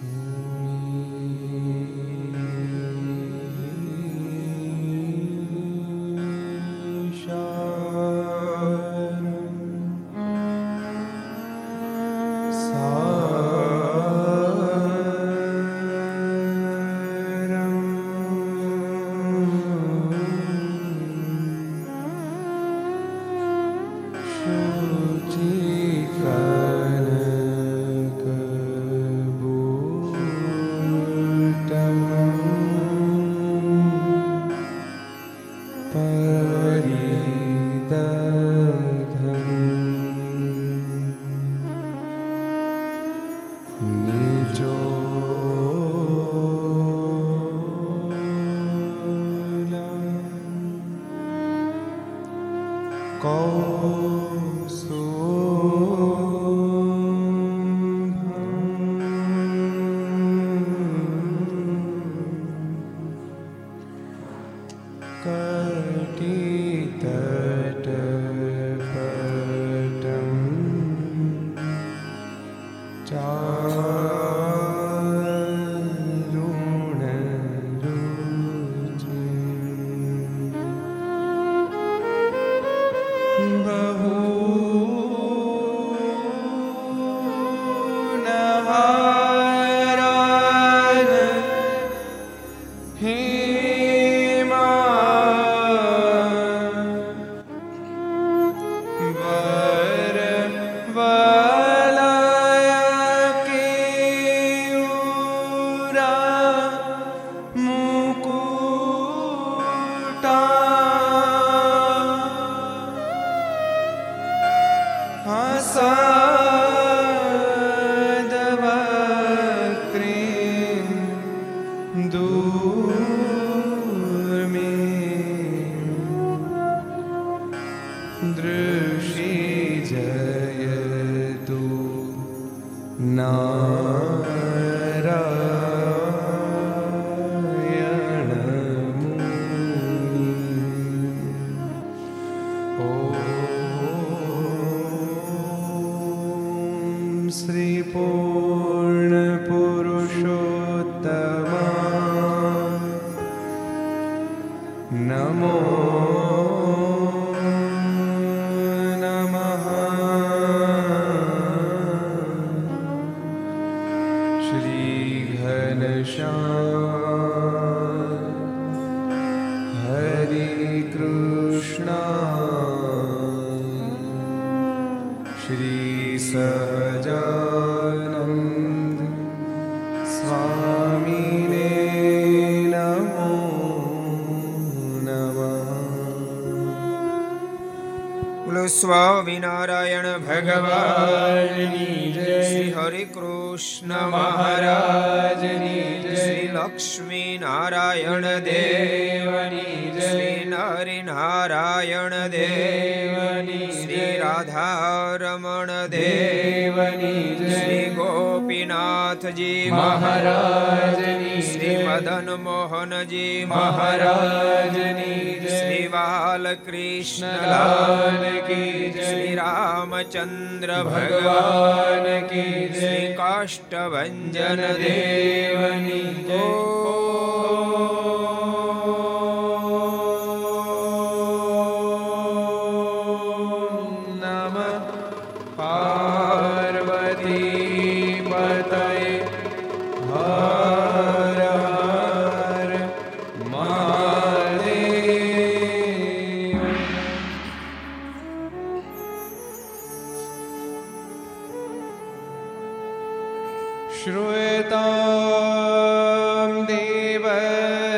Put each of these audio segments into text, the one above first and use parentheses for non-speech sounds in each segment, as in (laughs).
Senhor. Swaminarayan देव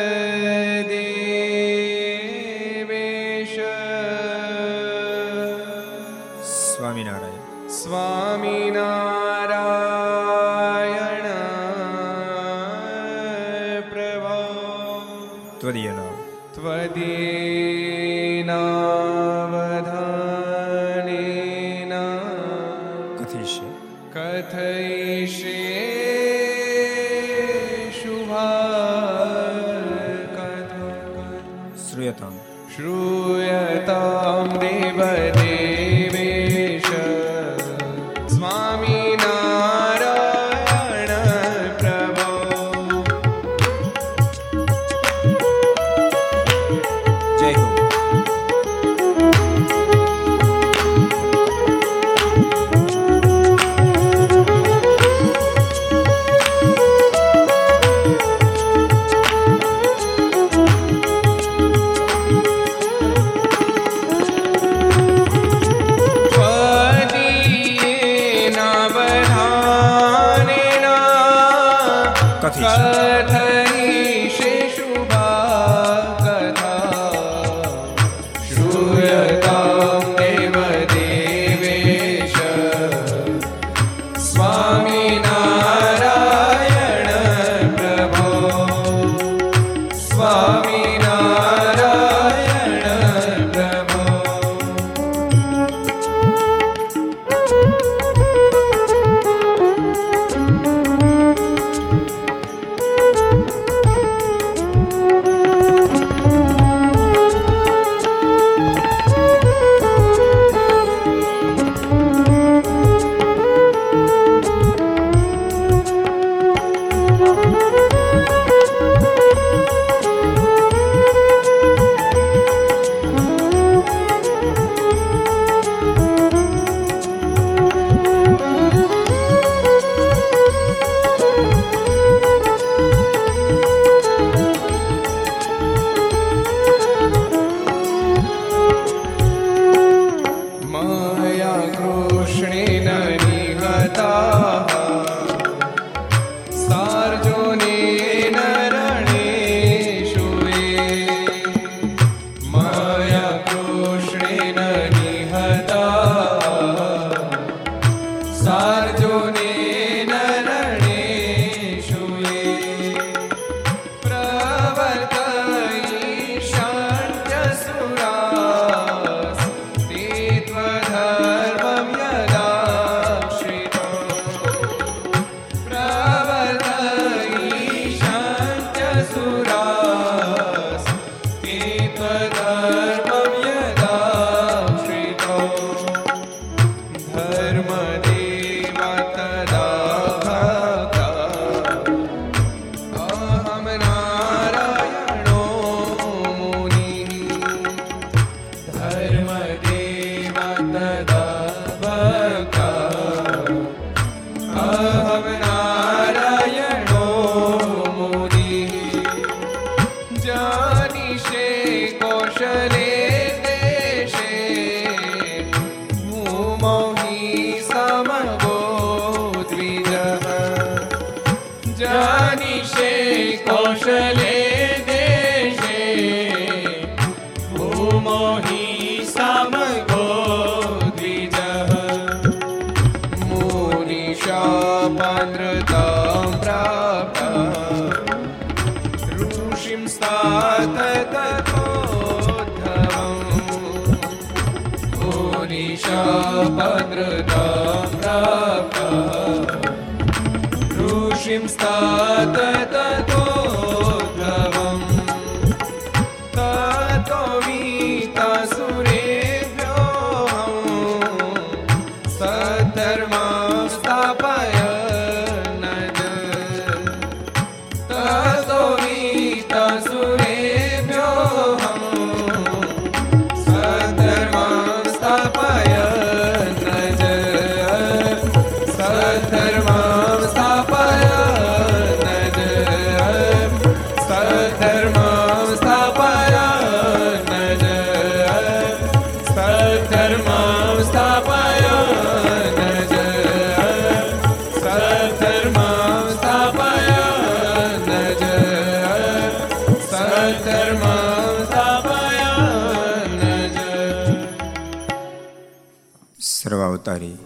અવતારી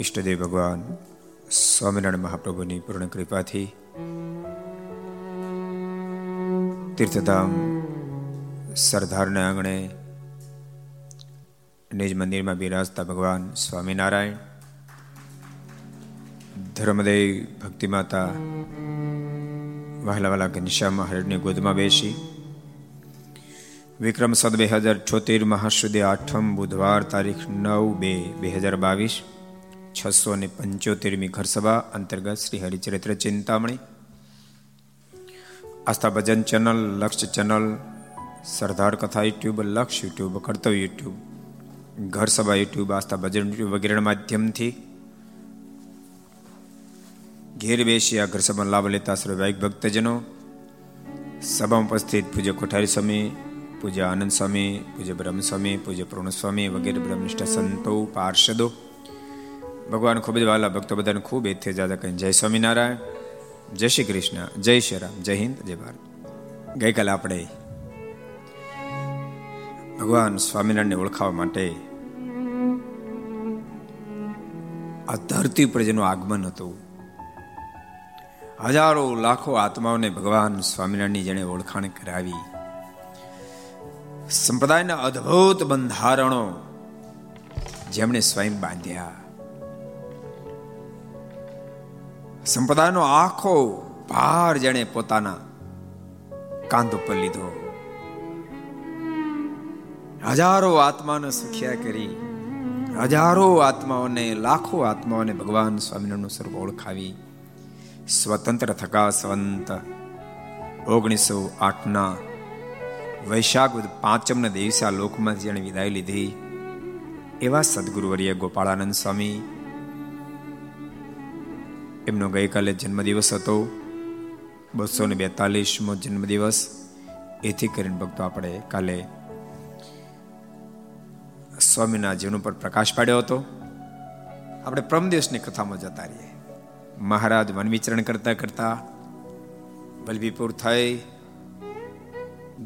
ઈષ્ટદેવ ભગવાન, સ્વામિનારાયણ મહાપ્રભુની પૂર્ણ કૃપાથી તીર્થધામ સરદારના આંગણે નિજ મંદિરમાં બિરાજતા ભગવાન સ્વામિનારાયણ, ધર્મદેવ ભક્તિમાતા વહેલા વહેલા ઘનશ્યામ મહારાજની ગોદમાં બેસી વિક્રમ સદ બે હજાર છોતેર મહાસુદે આઠમ બુધવાર તારીખ નવ બે બે હજાર બાવીસ, છસો ને પંચોતેરમી ઘરસભા અંતર્ગત Shri Haricharitra Chintamani. Aastha Bhajan channel, Laksh channel, Sardar Katha YouTube, Laksh YouTube, Kartavya YouTube, Gharsabha YouTube, Aastha Bhajan YouTube વગેરેના માધ્યમથી ઘેર બેસી આ ઘર લાભ લેતા સર્વૈક ભક્તજનો સભામાં ઉપસ્થિત પૂજ્ય કોઠારી સ્વામી પૂજ્ય આનંદ સ્વામી પૂજ્ય બ્રહ્મ સ્વામી પૂજ્ય પૂર્ણ સ્વામી વગેરે બ્રહ્મનિષ્ઠ સંતો પાર્ષદો ભગવાન ખૂબ જ વાલા ભક્તો બધાને ખૂબ એથે જાદા કહીને જય સ્વામિનારાયણ જય શ્રી કૃષ્ણ જય શ્રી રામ જય હિન્દ જય ભારત ગઈકાલે આપણે ભગવાન સ્વામિનારાયણને ઓળખાવા માટે આ ધરતી પર જેનું આગમન હતું હજારો લાખો આત્માઓને ભગવાન સ્વામિનારાયણની જેણે ઓળખાણ કરાવી। સંપ્રદાયના અદ્ભુત બંધારણો જેમણે સ્વયં બાંધ્યા. સંપ્રદાયનો આખો ભાર જેણે પોતાના કાંધ ઉપર લીધો. હજારો આત્માને સુખ્યા કરી, હજારો આત્માઓને, લાખો આત્માઓને ભગવાન સ્વામિનારાયણનું સ્વરૂપ ઓળખાવી, સ્વતંત્ર થકા સ્વંત ઓગણીસો આઠના વૈશાખ પાંચમના દિવસે આ લોકમાં જેણે વિદાય લીધી. એવા સદગુરુવર્ય ગોપાળાનંદ સ્વામી, એમનો ગઈકાલે જન્મદિવસ હતો. બસો ને બેતાલીસમો જન્મદિવસ. એથી કરીને ભક્તો આપણે કાલે સ્વામીના જીવન પર પ્રકાશ પાડ્યો હતો. આપણે પ્રમદિવસની કથામાં જતા રહીએ. મહારાજ વન વિચરણ કરતા કરતા બલબીપુર થઈ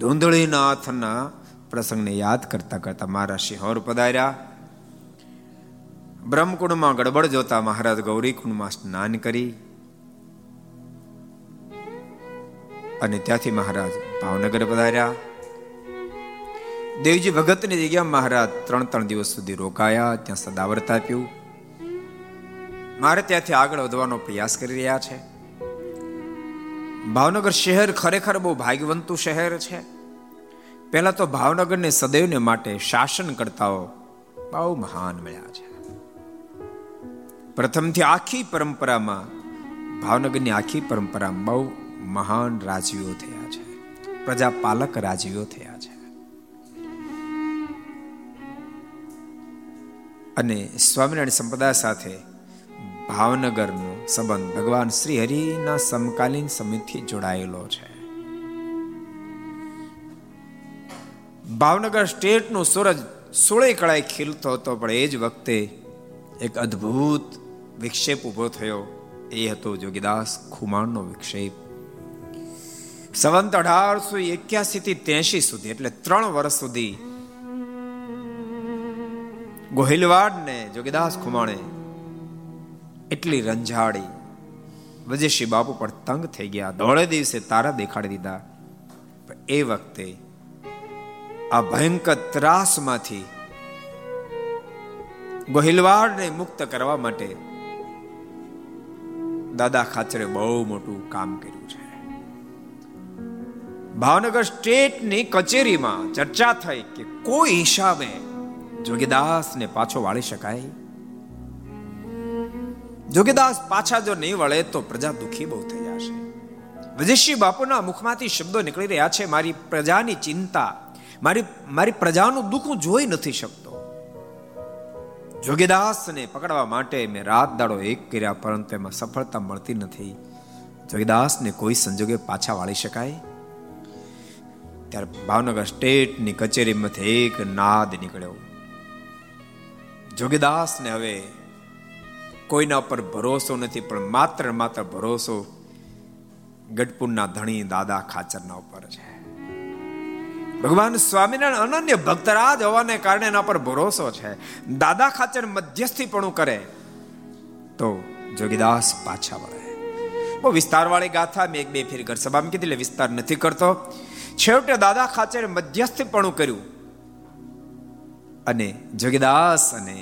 ધૂંધળીનાથના પ્રસંગને યાદ કરતા કરતા મારા સિંહોર પધાર્યા બ્રહ્મકુંડમાં ગડબડ જોતા મહારાજ ગૌરી કુંડમાં સ્નાન કરી અને ત્યાંથી મહારાજ ભાવનગર પધાર્યા દેવજી ભગતની જગ્યા મહારાજ ત્રણ ત્રણ દિવસ સુધી રોકાયા ત્યાં સદાવર્ત આપ્યું મારે ત્યાંથી આગળ વધવાનો પ્રયાસ કરી રહ્યા છે ભાવનગર શહેર ખરેખર બહુ ભાગ્યવંતું શહેર છે. પહેલા તો ભાવનગરને સદૈવને માટે શાસન કરતાઓ બહુ મહાન મળ્યા છે. પ્રથમથી આખી પરંપરામાં, ભાવનગરની આખી પરંપરામાં બહુ મહાન રાજવીઓ થયા છે. પ્રજાપાલક રાજવીઓ થયા છે. અને સ્વામિનારાયણ સંપ્રદાય સાથે ભાવનગરનો સંબંધ ભગવાન શ્રી હરિના સમકાલીન સમયથી જોડાયેલો છે. ભાવનગર સ્ટેટનો સૂરજ સોળે કળાએ ખીલતો હતો, પણ એ જ વખતે એક અદ્ભુત વિક્ષેપ ઊભો થયો. એ હતો જોગીદાસ ખુમાણનો વિક્ષેપ. સંવંત અઢારસો એક્યાસી થી ત્યાસી સુધી, એટલે ત્રણ વર્ષ સુધી ગોહિલવાડ ને જોગીદાસ ખુમાણે એટલી રંજાડી વજેશી બાપુ પણ તંગ થઈ ગયા. દોડે દિવસે તારા દેખાડી દીધા. એ વખતે આ ભયંકર ત્રાસમાંથી ગોહિલવાડને મુક્ત કરવા માટે દાદા ખાચરે બહુ મોટું કામ કર્યું છે. ભાવનગર સ્ટેટની કચેરીમાં ચર્ચા થઈ કે કોઈ હિસાબે જોગીદાસને પાછો વાળી શકાય? જોગીદાસ પાછા જો નહીં વળે તો પ્રજા દુખી બહુ થઈ જશે. વિજયશ્રી બાપુના મુખમાંથી શબ્દો નીકળી રહ્યા છે, મારી પ્રજાની ચિંતા, મારી મારી પ્રજાનું દુઃખ હું જોઈ નથી શકતો. જોગીદાસને પકડવા માટે મેં રાત દાડો એક કર્યા, પરંતુ એમાં સફળતા મળતી નથી. જોગીદાસને કોઈ સંજોગે પાછા વાળી શકાય? ત્યારે ભાવનગર સ્ટેટની કચેરીમાંથી એક નાદ નીકળ્યો. જોગીદાસને હવે કોઈના પર ભરોસો નથી, પણ માત્ર માત્ર ભરોસો ગઢપુરના ધણી દાદા ખાચરના ઉપર છે. ભગવાન સ્વામિનારાયણ અનન્ય ભક્તરાજ હોવાને કારણે એના પર ભરોસો છે. દાદા ખાચર મધ્યસ્થીપણું કરે તો જોગીદાસ પાછા વળે. બહુ વિસ્તારવાળી ગાથા મેં એક બે ફેર ઘર સભામાં કીધી, એટલે વિસ્તાર નથી કરતો. છેવટે દાદા ખાચરે મધ્યસ્થીપણું કર્યું. અને જોગીદાસ અને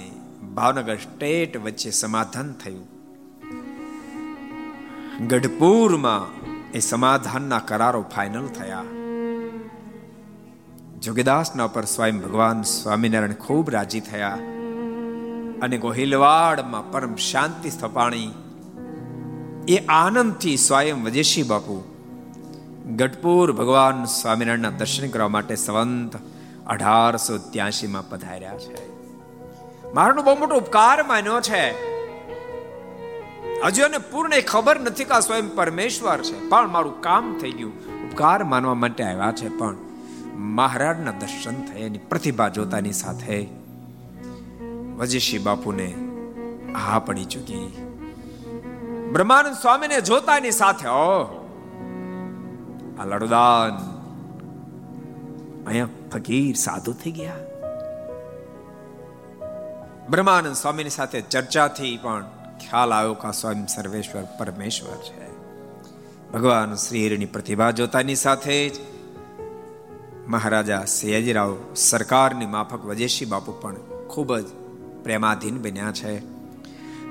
ભાવનગર સ્ટેટ વચ્ચે સમાધાન થયું. ગઢપુરમાં એ સમાધાનના કરારો ફાઇનલ થયા. જોગીદાસના પર સ્વયં ભગવાન સ્વામિનારાયણ ખૂબ રાજી થયા અને ગોહિલવાડમાં પરમ શાંતિ સ્થપાણી એ આનંદથી સ્વયં વજેશી બાપુ ગઢપુર ભગવાન સ્વામિનારાયણના દર્શન કરવા માટે સંવંત અઢારસો ત્યાસીમાં પધાર્યા છે. મારાનો બહુ મોટો ઉપકાર માન્યો છે. હજુ એને પૂર્ણ ખબર નથી કે સ્વયં પરમેશ્વર છે. પણ મારું કામ થઈ ગયું. ઉપકાર માનવા માટે આવ્યા છે, પણ મહારાજના દર્શન થયા, એની પ્રતિભા જોતાની સાથે વજેશી બાપુને હા પડી ચૂકી. બ્રહ્માનંદ સ્વામીને જોતાની સાથે ઓ આ લડુદાન અહીંયા ફકીર સાધુ થઈ ગયા. બ્રહ્માનંદ સ્વામીની સાથે ચર્ચાથી પણ ખ્યાલ આવ્યો કે સ્વામી સર્વેશ્વર પરમેશ્વર છે. ભગવાન શ્રી પ્રતિભા જોતાની સાથે જ મહારાજા સયાજીરાવ સરકારની માફક વજેશી બાપુ પણ ખૂબ જ પ્રેમાધીન બન્યા છે.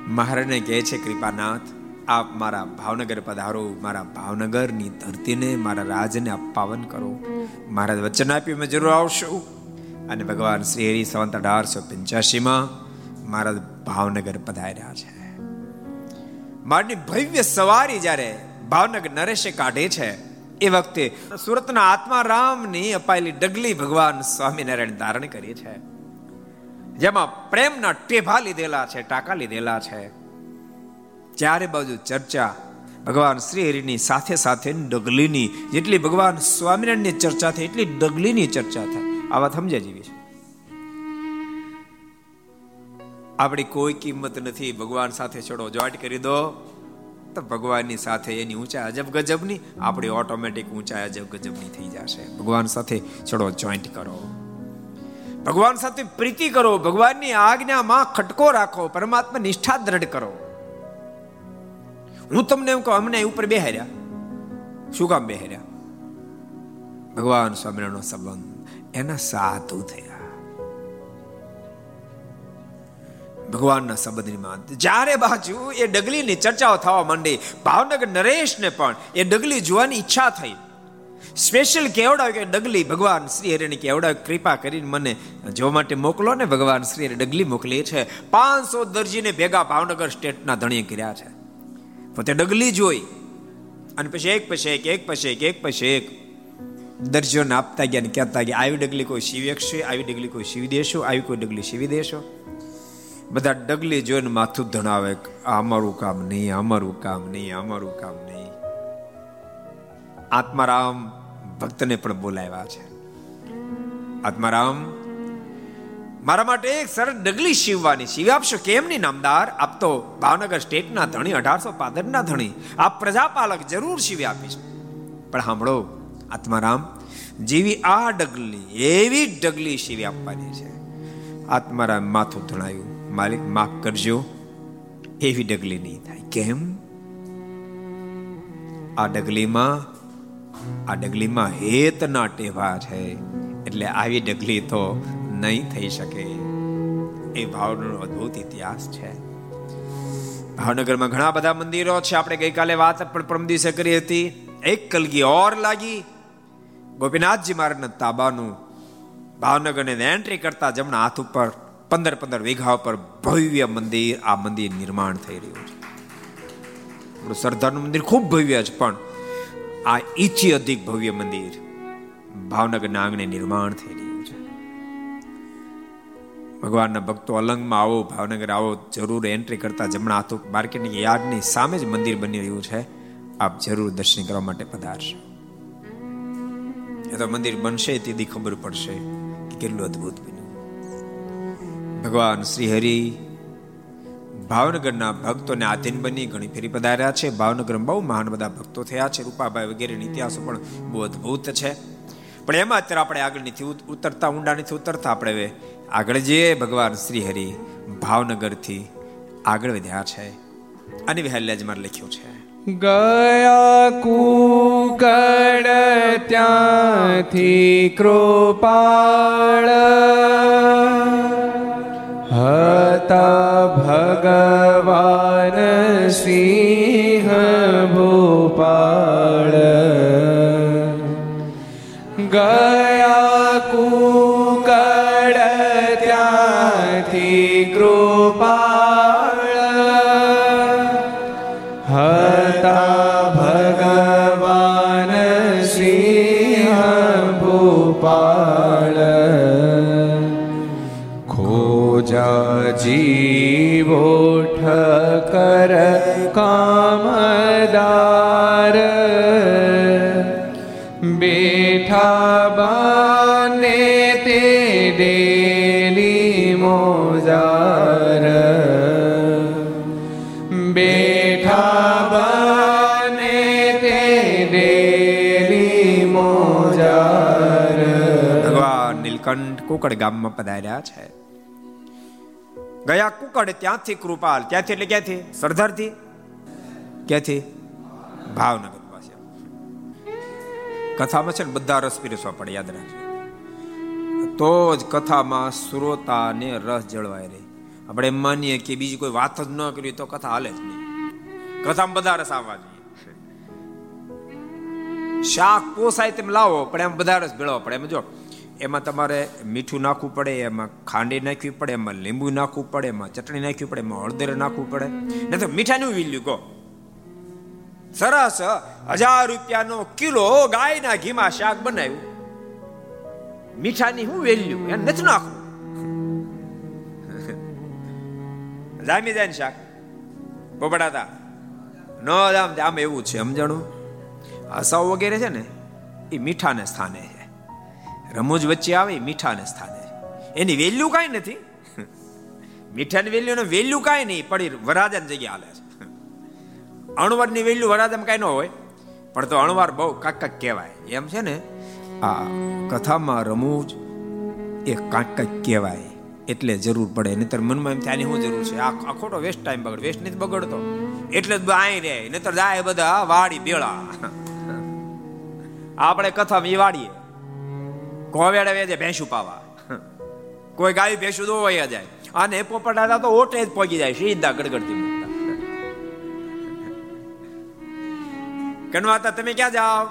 મહારાજને કહે છે, કૃપાનાથ, આપ મારા ભાવનગર પધારો, મારા ભાવનગરની ધરતીને, મારા રાજને આપ પાવન કરો. મહારાજ વચન આપ્યું, મેં જરૂર આવશું. અને ભગવાન શ્રી હરિ સંવંત અઢારસો પંચ્યાસીમાં મહારાજ ભાવનગર પધાર્યા છે. મારની ભવ્ય સવારી જ્યારે ભાવનગર નરેશે કાઢે છે, એ વખતે સુરતના આત્મારામની અપાયેલી ડગલી ભગવાન સ્વામિનારાયણ ધારણ કરી છે. જેમાં પ્રેમના ટેભા લીધેલા છે, ટાકા લીધેલા છે. ચારે બાજુ ચર્ચા, ભગવાન શ્રી હરિની સાથે સાથે ડગલીની જેટલી ભગવાન સ્વામિનારાયણની ચર્ચા થાય એટલી ડગલીની ચર્ચા થાય. આ વાત સમજ્યા જેવી છે. આપણી કોઈ કિંમત નથી. ભગવાન સાથે છોડો જોઈન્ટ કરી દો. તો ભગવાનની સાથે એની ઊંચાઈ અજબ ગજબની આપણી ઓટોમેટિક ઊંચાઈ અજબ ગજબની થઈ જશે. ભગવાન સાથે છોડો જોઈન્ટ કરો. ભગવાન સાથે પ્રીતિ કરો. ભગવાનની આજ્ઞામાં ખટકો રાખો. પરમાત્મા નિષ્ઠા દ્રઢ કરો. હું તમને એમ કહું, અમને ઉપર બેહાર્યા. શું કામ બેહાર્યા? ભગવાન સ્વામિનારાયણનો સંબંધ. એના સાધુ થયા. ભગવાનના સંબંધમાં. જ્યારે બાજુ એ ડગલીની ચર્ચાઓ થવા માંડી, ભાવનગર નરેશને પણ એ ડગલી જોવાની ઈચ્છા થઈ. સ્પેશિયલ કેવડાવ કે ડગલી, ભગવાન શ્રી હરિની કેવડાવ કૃપા કરીને મને જોવા માટે મોકલો ને, ભગવાન શ્રી હરે ડગલી મોકલી છે. પાંચસો દરજીને ભેગા ભાવનગર સ્ટેટના ધણીએ કર્યા છે. પોતે ડગલી જોઈ. અને પછી એક પછી એક એક પછી એક એક પછી એક. દરજીઓને આપતા ગયા ને કહેતા ગયા, આવી ડગલી કોઈ સીવી આવી ડગલી કોઈ સીવી દેશો, આવી કોઈ ડગલી સીવી દેશો. બધા ડગલી જોઈને માથું ધણાવે અમારું કામ નહીં અમારું કામ નહીં અમારું કામ નહીં. આત્મારામ ભક્તને પણ બોલાવ્યા છે. આત્મારામ, મારા માટે એક સરળ ડગલી શીવવાની સીવી આપશો? કેમ નહીં નામદાર? આપ તો ભાવનગર સ્ટેટના ધણી, અઢારસો પાદરના ધણી. આપ પ્રજાપાલક જરૂર સીવી આપીશ. પણ સાંભળો, આત્મારામ, જેવી આ ડગલી, એવી ડગલી શીવી આપવાની છે. આત્મારામ માથું ધણાયું. માલિક માફ કરજો. એવી ડગલી નહીં થાય. કેમ? આ ડગલીમાં આ ડગલીમાં હેતના ટેવા છે. એટલે આવી ડગલી તો નહીં થઈ શકે. એ ભાવનો અદ્ભુત ઇતિહાસ છે. ભાવનગરમાં ઘણા બધા મંદિરો છે. આપણે ગઈકાલે વાત પણ પરમ દિવસે કરી હતી. એક કલગી ઓર લાગી. ગોપીનાથજી મહારાજના તાબાનું ભાવનગરને એન્ટ્રી કરતા જમણા હાથ ઉપર પંદર પંદર વીઘા ઉપર ભવ્ય મંદિર, આ મંદિર નિર્માણ થઈ રહ્યું છે. સરદારનું મંદિર ખૂબ ભવ્ય છે, પણ આ ઈચી અધિક ભવ્ય મંદિર ભાવનગરના આંગણે નિર્માણ થઈ રહ્યું છે. ભગવાનના ભક્તો અલંગમાં આવો, ભાવનગર આવો, જરૂર એન્ટ્રી કરતા જમણા હાથો માર્કેટની યાર્ડની સામે જ મંદિર બની રહ્યું છે. આપ જરૂર દર્શન કરવા માટે પધારશો. એ તો મંદિર બનશે, તેથી ખબર પડશે કે કેટલું અદ્ભુત બન્યું. ભગવાન શ્રી હરિ. ભાવનગરના ભક્તોને આધીન બની ઘણી ફેરી પધાર્યા છે. ભાવનગરમાં બહુ મહાન બધા ભક્તો થયા છે. રૂપાભાઈ વગેરે ઇતિહાસો પણ બહુ અદભુત છે. પણ એમાં અત્યારે આપણે આગળ નથી ઉતરતા, ઊંડા નથી ઉતરતા. આપણે હવે આગળ જઈએ. ભગવાન શ્રી હરિ ભાવનગરથી આગળ વધ્યા છે. અને વિહાલ્યાજમાં લખ્યું છે. ગયા કુકડ ત્યાંથી કૃપાળ હતા ભગવાન સિંહ ભોપાળ ગયા કુકડ ત્યાંથી કૃપાળ હતા ભગવાન સિંહ ભોપાળ ખોજા જીવો ઠકર કામદાર. બેઠા બાને તે ડેલી મોજાર. બેઠા બાને તે ડેલી મોજાર. ભગવાન નીલકંઠ કુકડ ગામમાં પધાર્યા છે. ગયા કુકડ ત્યાંથી કૃપાલ. ક્યાંથી એટલે ક્યાંથી? સરદારથી? ક્યાંથી? ભાવનગર પાસે કથામાં છે ને બધા રસ પીરસવા પડે, યાદ રાખજો. તો જ કથામાં શ્રોતાને રસ જળવાય રહે. આપણે એમ માનીએ કે બીજી કોઈ વાત જ ન કરી તો કથા હાલે જ નહીં. કથામાં બધા રસ આવવા જોઈએ. શાક પોસાય તેમ લાવો, પણ એમ બધા રસ ભેળવા પડે. એમ જો એમાં તમારે મીઠું નાખવું પડે, એમાં ખાંડી નાખવી પડે, એમાં લીંબુ નાખવું પડે, એમાં ચટણી નાખવી પડે, એમાં હળદર નાખવું પડે. નહીં તો મીઠાનું વિલ્યું કહો. સરસ, હજાર રૂપિયાનો કિલો ગાયના ઘીમાં શાક બનાવ્યું. મીઠાની શું વેલ્યુ? એને નથી નાખવું. જામી જાય ને શાક. પોપડાતા ન જામ આમ એવું છે, સમજણું? હસાવ વગેરે છે ને, એ મીઠાને સ્થાને છે. રમૂજ વચ્ચે આવે, મીઠાને સ્થાને. એની વેલ્યુ કાંઈ નથી. મીઠાની વેલ્યુ વેલ્યુ કાંઈ નહીં પડી વરાજાની જગ્યા હાલે છે. અણવરની વેલ્યુ વરાજામાં કાંઈ ન હોય, પણ તો અણવાર બહુ કાંક કહેવાય. એમ છે ને, આ કથામાં રમૂજ એ કાંક કહેવાય, એટલે જરૂર પડે. નહીતર મનમાં એમ થાય શું જરૂર છે? આ ખોટો વેસ્ટ ટાઈમ બગડ, વેસ્ટ નથી બગડતો. એટલે જ આઈ રે. નહીતર જાય બધા વાડી બેળા. આપણે કથામાં એ વાડીએ. કોવેડે વેજે ભેંસું પાવા કોઈ ગાય ભેંસું દોવાઈ જાય. અને પોપટા તો ઓટે જ પહોંચી જાય, સીધા ગડગડતી કનવાતા, તમે ક્યાં જાઓ?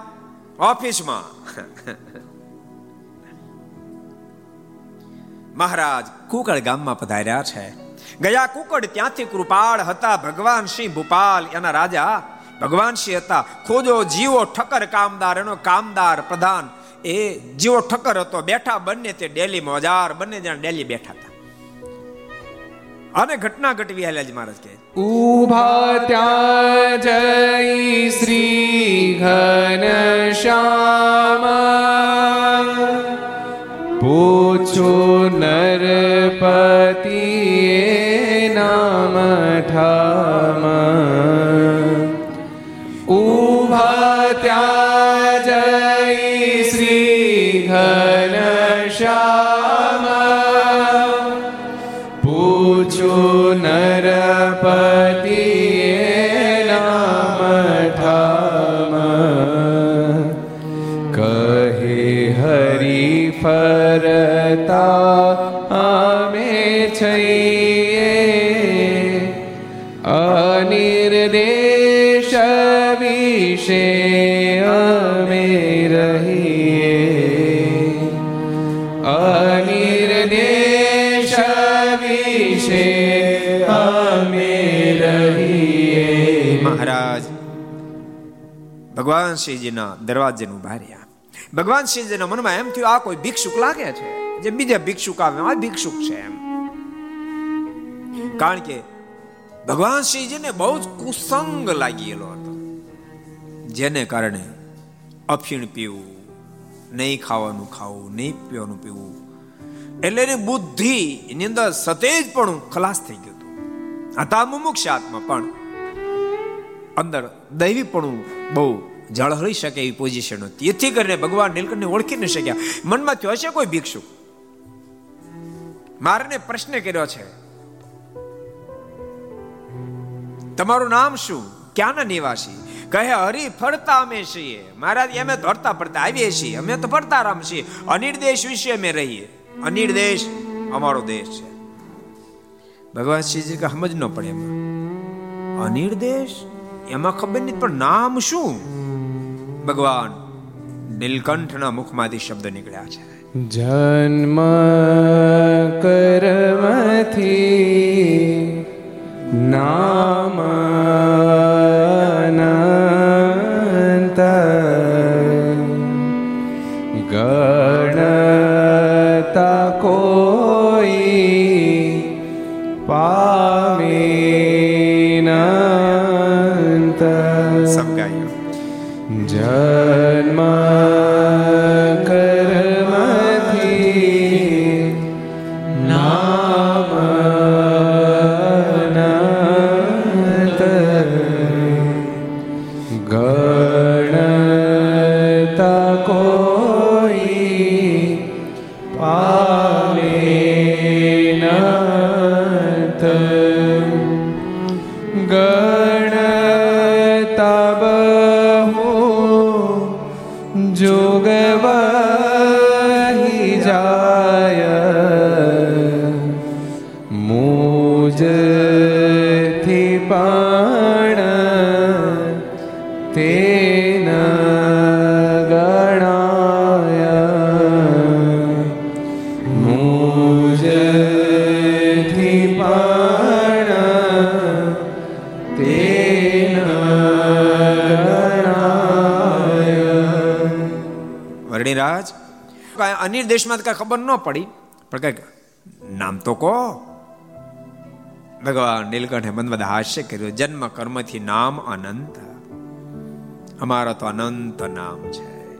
ઓફિસમાં. મહારાજ કુકડ ગામમાં પધાર્યા છે. ગયા કુકડ ત્યાંથી કૃપાળ હતા ભગવાન સિંહ ભૂપાલ. એના રાજા ભગવાન સિંહ હતા. ખોજો જીવો ઠક્કર કામદાર, એનો કામદાર પ્રધાન. એ જીવો ઠક્કર હતો, બેઠા બંને તે ડેલી મોજાર બંને જણા ડેલી બેઠા હતા. અને ઘટના ઘટવી હાલ્યા જ મહારાજ કે ઊભા ત્યાં જય શ્રી ઘન શ્યામ પૂછો ભગવાન શ્રીજીના દરવાજેનું ભાર્યા. ભગવાન શ્રીજીના મનમાં એમ થયું, આ કોઈ ભિક્ષુક લાગે છે? જે બીજા ભિક્ષુક આવે, આ ભિક્ષુક છે એમ. કારણ કે ભગવાન શ્રીજીને બહુ જ કુસંગ લાગેલો હતો. જેને કારણે અફીણ પીવું, નહીં ખાવાનું ખાવું, નહીં પીવાનું પીવું, એટલે એની બુદ્ધિ એની અંદર સતેજ પણ ખલાસ થઈ ગયું હતું. હતા મુમુક્ષ આત્મા, પણ અંદર દૈવી પણ બહુ જળહળી શકે એવી પોઝિશન હતી એથી કરીને ભગવાન નીલકંઠને ઓળખી ન શક્યા. મનમાં થયો, હશે કોઈ ભિક્ષુ? મારને પ્રશ્ન કર્યો છે. તમારું નામ શું? ક્યાંના નિવાસી? કહે, હરી, ફરતા અમે છીએ. મહારાજ અમે તો ફરતા આવીએ છીએ. અમે તો ફરતા રામ છીએ અનિર્દેશ વિશે અમે રહીએ. અનિર્દેશ અમારો દેશ છે. ભગવાન શ્રીજી કે, સમજ ન પડે એમાં. અનિર્દેશ એમાં ખબર નથી પણ નામ શું? ભગવાન નીલકંઠના મુખમાંથી શબ્દ નીકળ્યા છે. જન્મ કરમથી નામ જન્મ અનિર દેશમાં કાંઈ ખબર ન પડી. પણ કંઈક નામ તો કહો. ભગવાન નીલકંઠે મનમદ હાસ્ય કર્યું. જન્મ કર્મથી નામ અનંત. અમારા તો અનંત નામ છે.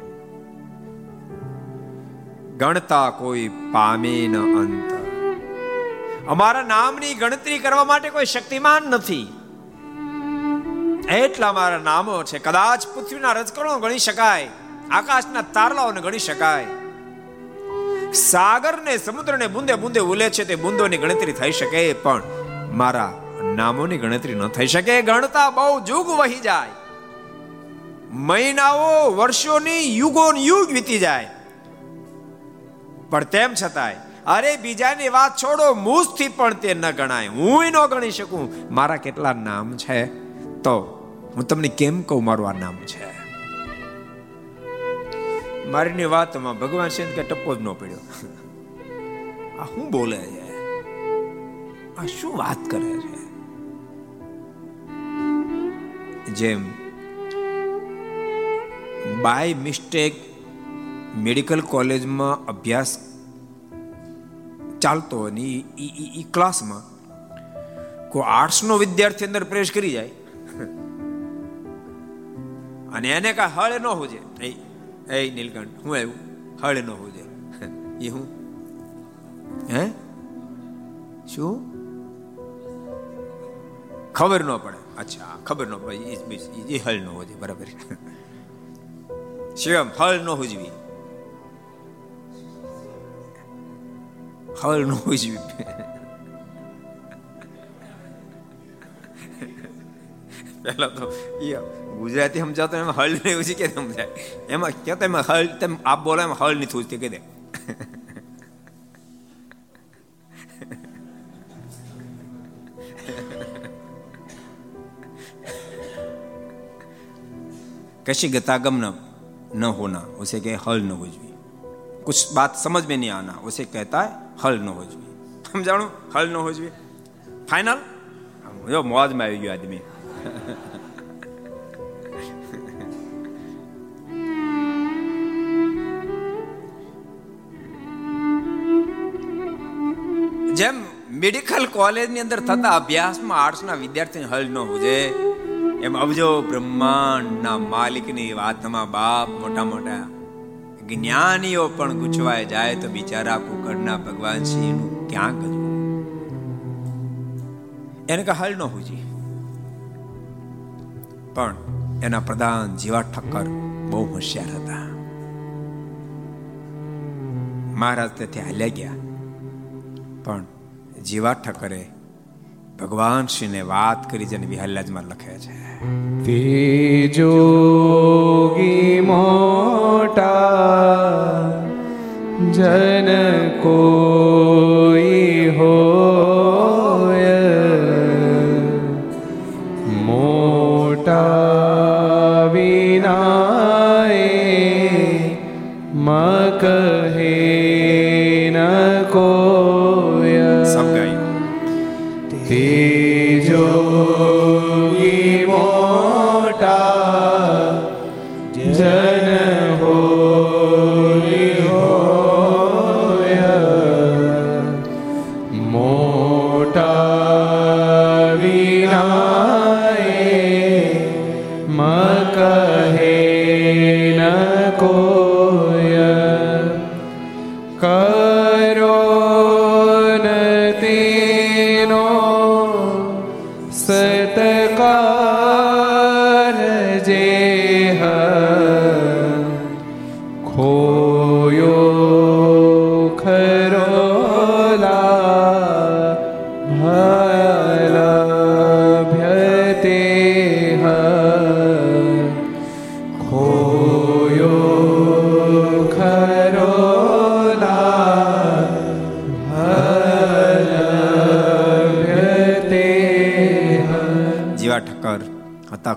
ગણતા કોઈ પામે ન અંત. અમારા નામની ગણતરી કરવા માટે કોઈ શક્તિમાન નથી. એટલા અમારા નામો છે. કદાચ પૃથ્વીના રજકણો ગણી શકાય. આકાશના તારલાઓને ગણી શકાય. સાગરને સમુદ્રને બુંદે બુંદે ઉલે છે તે બુંદોની ગણતરી થઈ શકે, પણ મારા નામોની ગણતરી ન થઈ શકે. ગણતા બહુ જુગ વહી જાય. મહિનાઓ, વર્ષોની યુગો યુગ વીતી જાય. પણ તેમ છતાંય, અરે બીજાની વાત છોડો મુજથી પણ તે ન ગણાય. હું ન ગણી શકું. મારા કેટલા નામ છે? તો હું તમને કેમ કહું, મારું આ નામ છે? મારીની વાતમાં ભગવાન છે કે ટપ્પો જ ન પડ્યો. આ શું બોલે છે? આ શું વાત કરે છે? જેમ બાય મિસ્ટેક મેડિકલ કોલેજમાં અભ્યાસ ચાલતો અને એ ક્લાસમાં કોઈ આર્ટ્સનો વિદ્યાર્થી અંદર પ્રવેશ કરી જાય. અને એને કાંઈ હળ ન હોજે. એ નીલકંઠ, હું આવ્યું? હળ ન હોજે. એ હું? હે? શું? ખબર ન પડે. અચ્છા, ખબર ન પડે. એ હળ ન હોજે, બરાબર. શિવમ, હળ ન હોજવી. હળ ન હોજવી. પહેલા તો એ ગુજરાતી સમજાતો એમાં હળ નહીં ઉજી કે સમજાય એમાં કહેતો એમાં હળ તેમ આપ બોલો એમાં હળ નહીં થૂજતી કહી દે कैसी गतागम न न होना उसे कहे हल न होजवी कुछ बात समझ में नहीं आना उसे कहता है हल न होजवी સમજાણું હલ ન હોજવી ફાઇનલ જો મોજમાં આવી ગયો આદમી જેમ મેડિકલ કોલેજની અંદર થતા અભ્યાસમાં આર્ટ્સના વિદ્યાર્થીને હલ ન હોજે, એમ અબજો બ્રહ્માંડના માલિકની વાતમાં બાપ મોટા મોટા. જ્ઞાનીઓ પણ ગુચવાય જાય તો બિચારા કુકડના ભગવાન સિંહનું ક્યાં કરવું? એને કે હલ ન હોજી. પણ એના પ્રધાન જીવા ઠક્કર બહુ હોશિયાર હતા. મહારાજ તેથી હાલ્યા ગયા. પણ જીવા ઠક્કરે ભગવાન શ્રીને વાત કરી જેને વિહલ્લાજમાં લખે છે. તે જોગી મોટા જન કોઈ હોય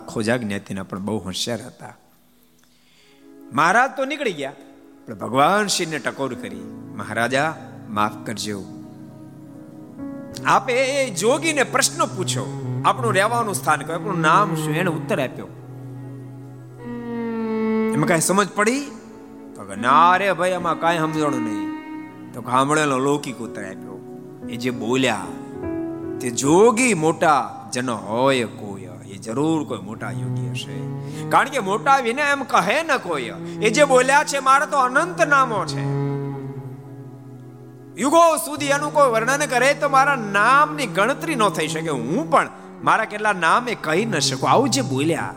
ખોજા જ્ઞાતિના પણ બહુ હોશિયાર હતા. મહારાજ તો નીકળી ગયા, પણ ભગવાન શિવને ટકોર કરી, મહારાજા, માફ કરજો. આપે એ જોગીને પ્રશ્ન પૂછો. આપણું રહેવાનું સ્થાન કયું? આપણું નામ શું? એને ઉત્તર આપ્યો. એમાં કઈ સમજ પડી? તો ના રે ભાઈ એમાં કાંઈ સમજણું નહીં. તો ગામડેલો લૌકિક ઉત્તર આપ્યો. એ જે બોલ્યા, તે જોગી મોટા જન હોય કોઈ જરૂર કોઈ મોટા યોગી હશે. કારણ કે મોટા વિને એમ કહે ન કોઈ. એ જે બોલ્યા છે, મારા તો અનંત નામો છે. યુગો સુધી એનું કોઈ વર્ણન કરે તો મારા નામની ગણતરી ન થઈ શકે. હું પણ મારા કેટલા નામ એ કહી ન શકું. આવું જે બોલ્યા,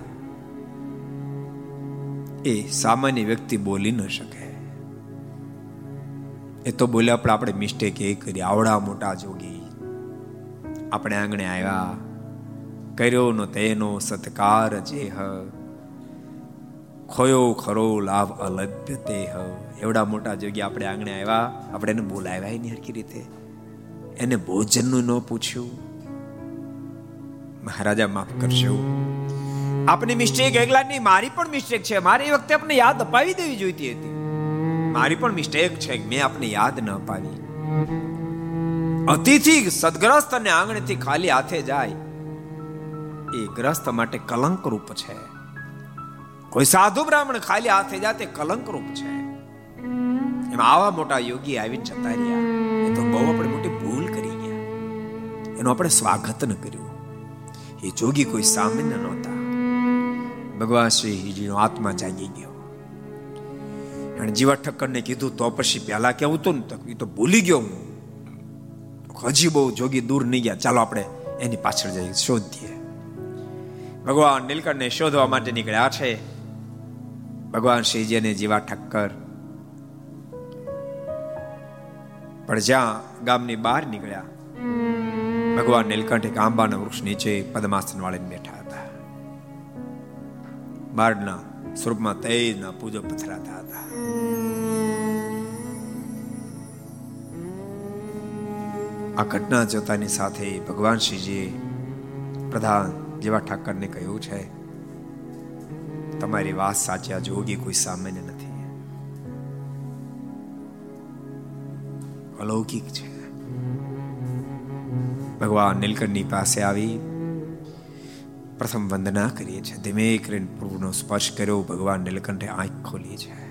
એ સામાન્ય વ્યક્તિ બોલી ન શકે. એ તો બોલ્યા પણ આપણે મિસ્ટેક એ કરી. આવડા મોટા જોગી. આપણે આંગણે આવ્યા. કર્યો નો તેનો સત્કાર જે હ ખોયો ખરો લાભ અલભ્ય તે હ એવડા મોટા જોગી આપણે આંગણે આવ્યા. આપણે એને બોલાવ્યા નહીં હરકી રીતે. એને ભોજનનું ન પૂછ્યું. મહારાજા, માફ કરશો આપની મિસ્ટેક એકલા નહીં મારી પણ મિસ્ટેક છે. મારે એ વખતે આપને યાદ અપાવી દેવી જોઈતી હતી. મારી પણ મિસ્ટેક છે મેં આપને યાદ ન અપાવી. અતિથિ સદગ્રસ્ત અને આંગણેથી ખાલી હાથે જાય. એ ગ્રસ્ત માટે કલંક રૂપ છે. કોઈ સાધુ બ્રાહ્મણ ખાલી હાથે જાતે કલંક રૂપ છે. એમાં આવા મોટા યોગી આવીને જતા રહ્યા. એ તો બહુ આપણે મોટી ભૂલ કરી ગયા. એનું આપણે સ્વાગત ન કર્યું. એ જોગી કોઈ સામાન્ય નહોતા. ભગવાન શ્રી હિજીનો આત્મા જાગી ગયો. અને જીવા ઠક્કરને કીધું, તો પછી પહેલા કેવું હતું ને તો તો ભૂલી ગયો હું. હજી બહુ જોગી દૂર નહીં ગયા. ચાલો આપણે એની પાછળ જઈએ, શોધીએ. ભગવાન નીલકંઠને શોધવા માટે નીકળ્યા છે. ભગવાન શ્રીજી અને જીવા ઠક્કર. પણ જ્યાં ગામની બહાર નીકળ્યા, ભગવાન નીલકંઠ એક આંબાના વૃક્ષ નીચે પદ્માસન વાળીને બેઠા હતા. બારના સ્વરૂપમાં તેજના પૂજો પથરાતા હતા. આ ઘટના જોતાની સાથે ભગવાન શ્રીજીએ પ્રધાન જેવા ઠાકરને કહ્યું છે, તમારી વાત સાચી આ જોગી કોઈ સામાન્ય નથી. અલૌકિક છે. ભગવાન નીલકંઠની પાસે આવી પ્રથમ વંદના કરીએ છીએ. ધીમે કરીને પ્રભુનો સ્પર્શ કર્યો. ભગવાન નીલકંઠે આંખ ખોલી છે.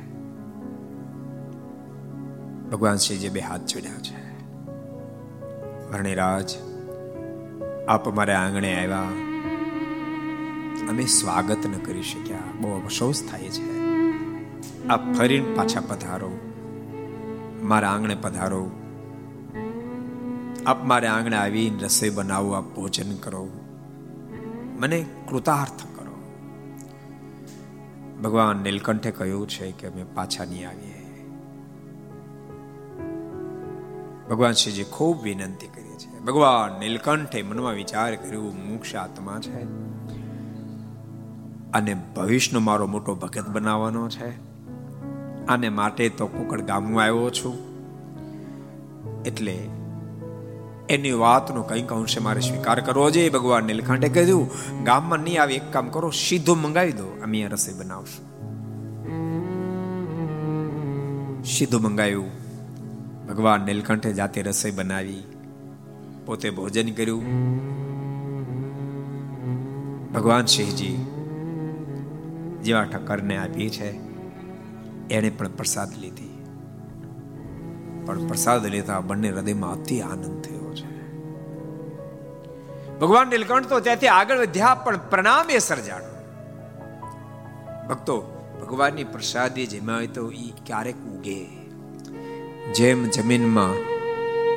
ભગવાન શ્રીજી બે હાથ જોડ્યા છે. વર્ણિરાજ, આપ અમારે આંગણે આવ્યા. અમે સ્વાગત ન કરી શક્યા. બહુ અફસોસ થાય છે. આપ ફરીને પાછા પધારો. મારા આંગણે પધારો. આપ મારે આંગણે આવીને રસોઈ બનાવો, આપ ભોજન કરો. મને કૃતાર્થ કરો. ભગવાન નીલકંઠે કહ્યું છે કે અમે પાછા નહીં આવીએ. ભગવાન શ્રીજી ખૂબ વિનંતી કરી છે. ભગવાન નીલકંઠે મનમાં વિચાર કર્યો, મોક્ષ આત્મા છે. અને ભવિષ્યનો મારો મોટો ભગત બનાવવાનો છે. આને માટે તો કુકડ ગામમાં આવ્યો છું. એટલે એની વાતનો કંઈક અંશે મારે સ્વીકાર કરવો જોઈએ ભગવાન નીલકંઠે કહ્યું ગામમાં નહીં આવે એક કામ કરો, સીધું મંગાવી દો, અમે અહીંયા રસોઈ બનાવશું. સીધું મંગાવ્યું. ભગવાન નીલકંઠે જાતે રસોઈ બનાવી, પોતે ભોજન કર્યું. ભગવાન સિંહજી જેવા ઠક્કરને આપી છે, એણે પણ પ્રસાદ લીધી. પણ પ્રસાદ લેતા બંને હૃદયમાં અતિ આનંદ થયો છે. ભગવાન નીલકંઠ તો ત્યાંથી આગળ વધ્યા, પણ પ્રણામ સર્જાણો. ભક્તો, ભગવાનની પ્રસાદી જેમાં હોય તો એ ક્યારેક ઉગે. જેમ જમીનમાં